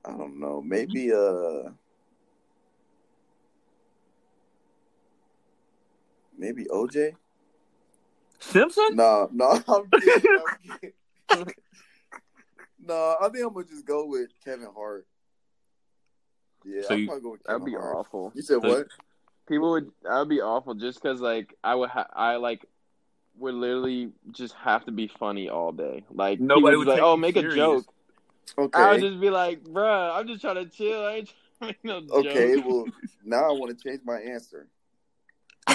I don't know. Maybe uh, maybe OJ. Simpson. No, no, [LAUGHS] I'm kidding. I'm kidding. [LAUGHS] no, I think I'm gonna just go with Kevin Hart. Yeah, So I'm you- probably go with That'd be Hart. awful. You said So- what? People would that would be awful just because like I would ha- I like would literally just have to be funny all day. Like Nobody would would be like, oh, make serious. a joke. Okay. I would just be like, bruh, I'm just trying to chill. I ain't trying to make no Okay, joke. well, [LAUGHS] now I want to change my answer. [LAUGHS]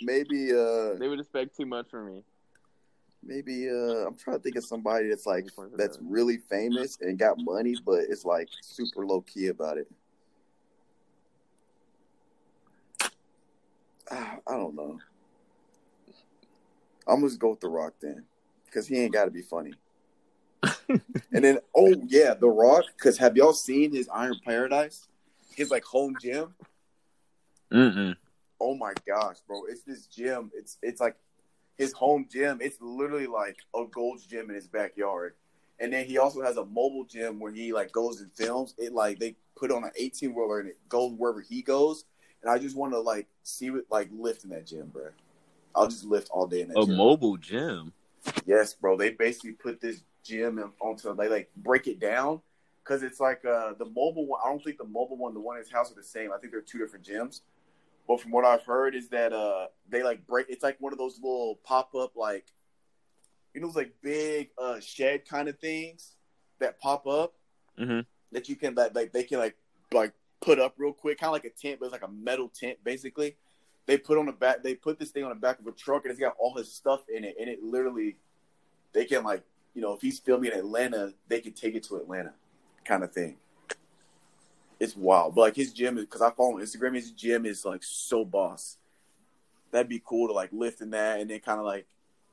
Maybe, uh, They would expect too much from me. Maybe, uh, I'm trying to think of somebody that's like that's really famous and got money, but it's like super low key about it. Ah, I don't know. I'm gonna just go with The Rock then, because he ain't got to be funny. [LAUGHS] and then, oh yeah, The Rock. Because have y'all seen his Iron Paradise? His like home gym. Mm-mm. Oh my gosh, bro! It's this gym. It's it's like his home gym. It's literally like a Gold's gym in his backyard. And then he also has a mobile gym where he like goes and films. It like they put on an eighteen wheeler and it goes wherever he goes. And I just want to like see what like lift in that gym, bro. I'll just lift all day in that A gym. mobile gym. Yes, bro. They basically put this gym onto they like break it down because it's like uh the mobile one. I don't think the mobile one, the one in his house, are the same. I think they're two different gyms. But from what I've heard is that uh they like break. It's like one of those little pop up like you know those like big uh shed kind of things that pop up Mhm. that you can that like they can like like put up real quick, kind of like a tent, but it's like a metal tent basically. They put on the back. They put this thing on the back of a truck, and it's got all his stuff in it. And it literally, they can like you know if he's filming in Atlanta, they can take it to Atlanta, kind of thing. It's wild, but like his gym is because I follow on Instagram. His gym is like so boss. That'd be cool to like lift in that, and then kind of like,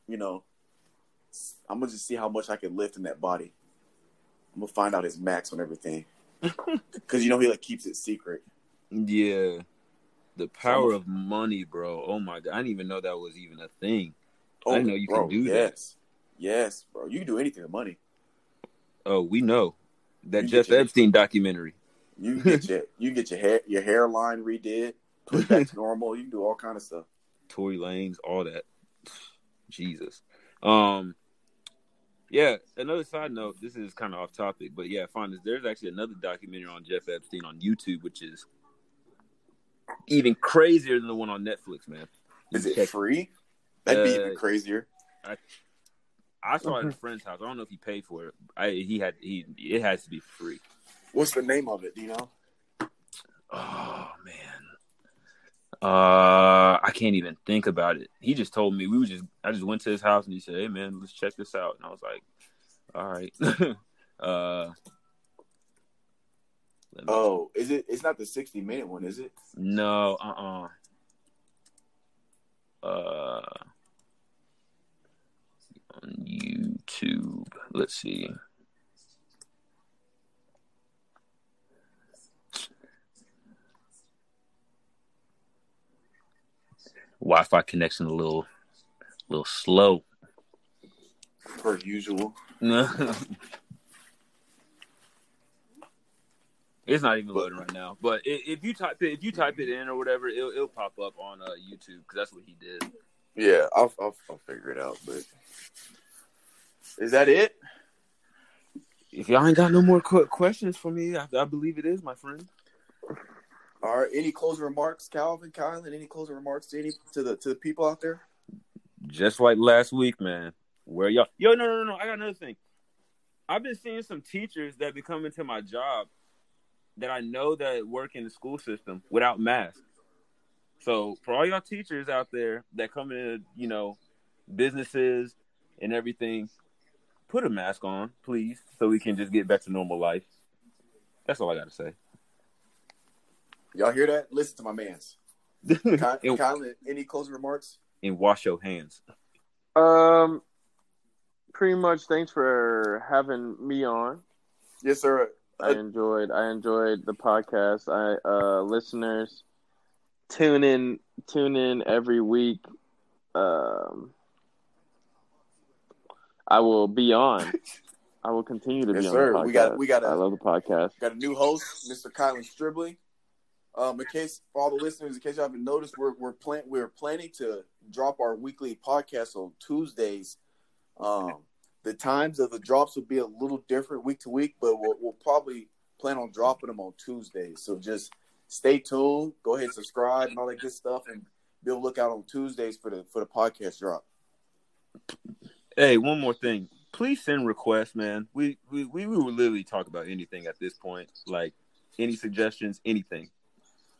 you know, I'm gonna just see how much I can lift in that body. I'm gonna find out his max on everything, [LAUGHS] because you know he like keeps it secret. Yeah. The power of money, bro. Oh my god. I didn't even know that was even a thing. I oh, didn't know you bro, can do that. yes. Yes, bro. You can do anything with money. Oh, we know. That You Jeff Epstein documentary. You can get your you can get your hair your hairline redid, put back to [LAUGHS] normal. You can do all kind of stuff. Tory Lanez, all that. Jesus. Um yeah, another side note, this is kind of off topic, but yeah, Finest. There's actually another documentary on Jeff Epstein on YouTube, which is even crazier than the one on Netflix, man. You Is it check- free? That'd be Uh, even crazier. I saw it at a friend's house. I don't know if he paid for it. I he had he it has to be free. What's the name of it? Do you know? Oh man. Uh I can't even think about it. He just told me we were just I just went to his house and he said, Hey man, let's check this out. And I was like, All right. [LAUGHS] uh Oh, is it? It's not the sixty minute one, is it? no, uh uh uh on YouTube. Let's see. Wi-Fi connection a little, little slow. Per usual. [LAUGHS] it's not even loading right now. But if you type it, if you type it in or whatever, it'll, it'll pop up on uh, YouTube because that's what he did. Yeah, I'll, I'll I'll figure it out. But is that it? If y'all ain't got no more questions for me, I, I believe it is, my friend. All right. Any closing remarks, Calvin, Kylan? Any closing remarks to any to the to the people out there? Just like last week, man. Where y'all? Yo, no, no, no, no. I got another thing. I've been seeing some teachers that be coming to my job that I know that work in the school system without masks. So for all y'all teachers out there that come into, you know, businesses and everything, put a mask on, please, so we can just get back to normal life. That's all I got to say. Y'all hear that? Listen to my man's. [LAUGHS] Ky- and, Kylan, any closing remarks? and wash your hands. Um, pretty much. Thanks for having me on. Yes, sir. I enjoyed. I enjoyed the podcast. I uh, listeners tune in. Tune in every week. Um, I will be on. [LAUGHS] I will continue to Yes, be on sir. the podcast. We got- we got a- I love the podcast. Got a new host, Mr. Kylan Stribling. Um, in case for all the listeners, in case you haven't noticed, we're we're plan we're planning to drop our weekly podcast on Tuesdays. Um, the times of the drops will be a little different week to week, but we'll, we'll probably plan on dropping them on Tuesdays. So just stay tuned. Go ahead, and subscribe, and all that good stuff, and be on lookout on Tuesdays for the for the podcast drop. Hey, one more thing. Please send requests, man. We we we will literally talk about anything at this point. Like any suggestions, anything.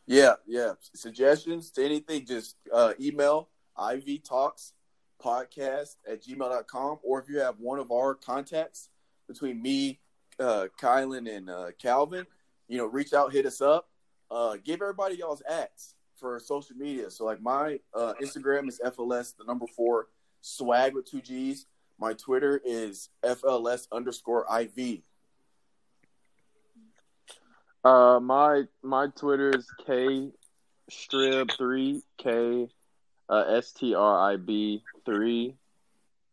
Yeah, yeah. Suggestions to anything, just uh, email IV Talks podcast at gmail.com. Or if you have one of our contacts between me, uh, Kylan, and uh, Calvin, you know, reach out, hit us up. Uh, give everybody y'all's ads for social media. So, like, my uh, Instagram is FLS, the number four, swag with two G's. My Twitter is FLS underscore IV. Uh, my my Twitter is K Strib three K uh, S T R I B three,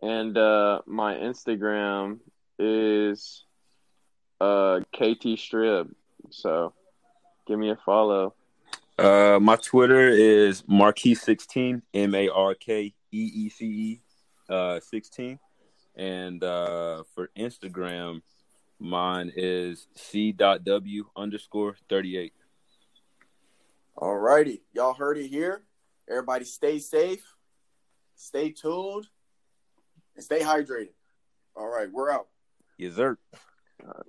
and uh, my Instagram is uh KT Strib. So give me a follow. Uh, my Twitter is marquee sixteen m a r k e e c e uh sixteen, And uh, for Instagram, mine is C.W underscore 38. All righty. Y'all heard it here. Everybody stay safe, stay tuned, and stay hydrated. All right, we're out. Yes, sir. Uh,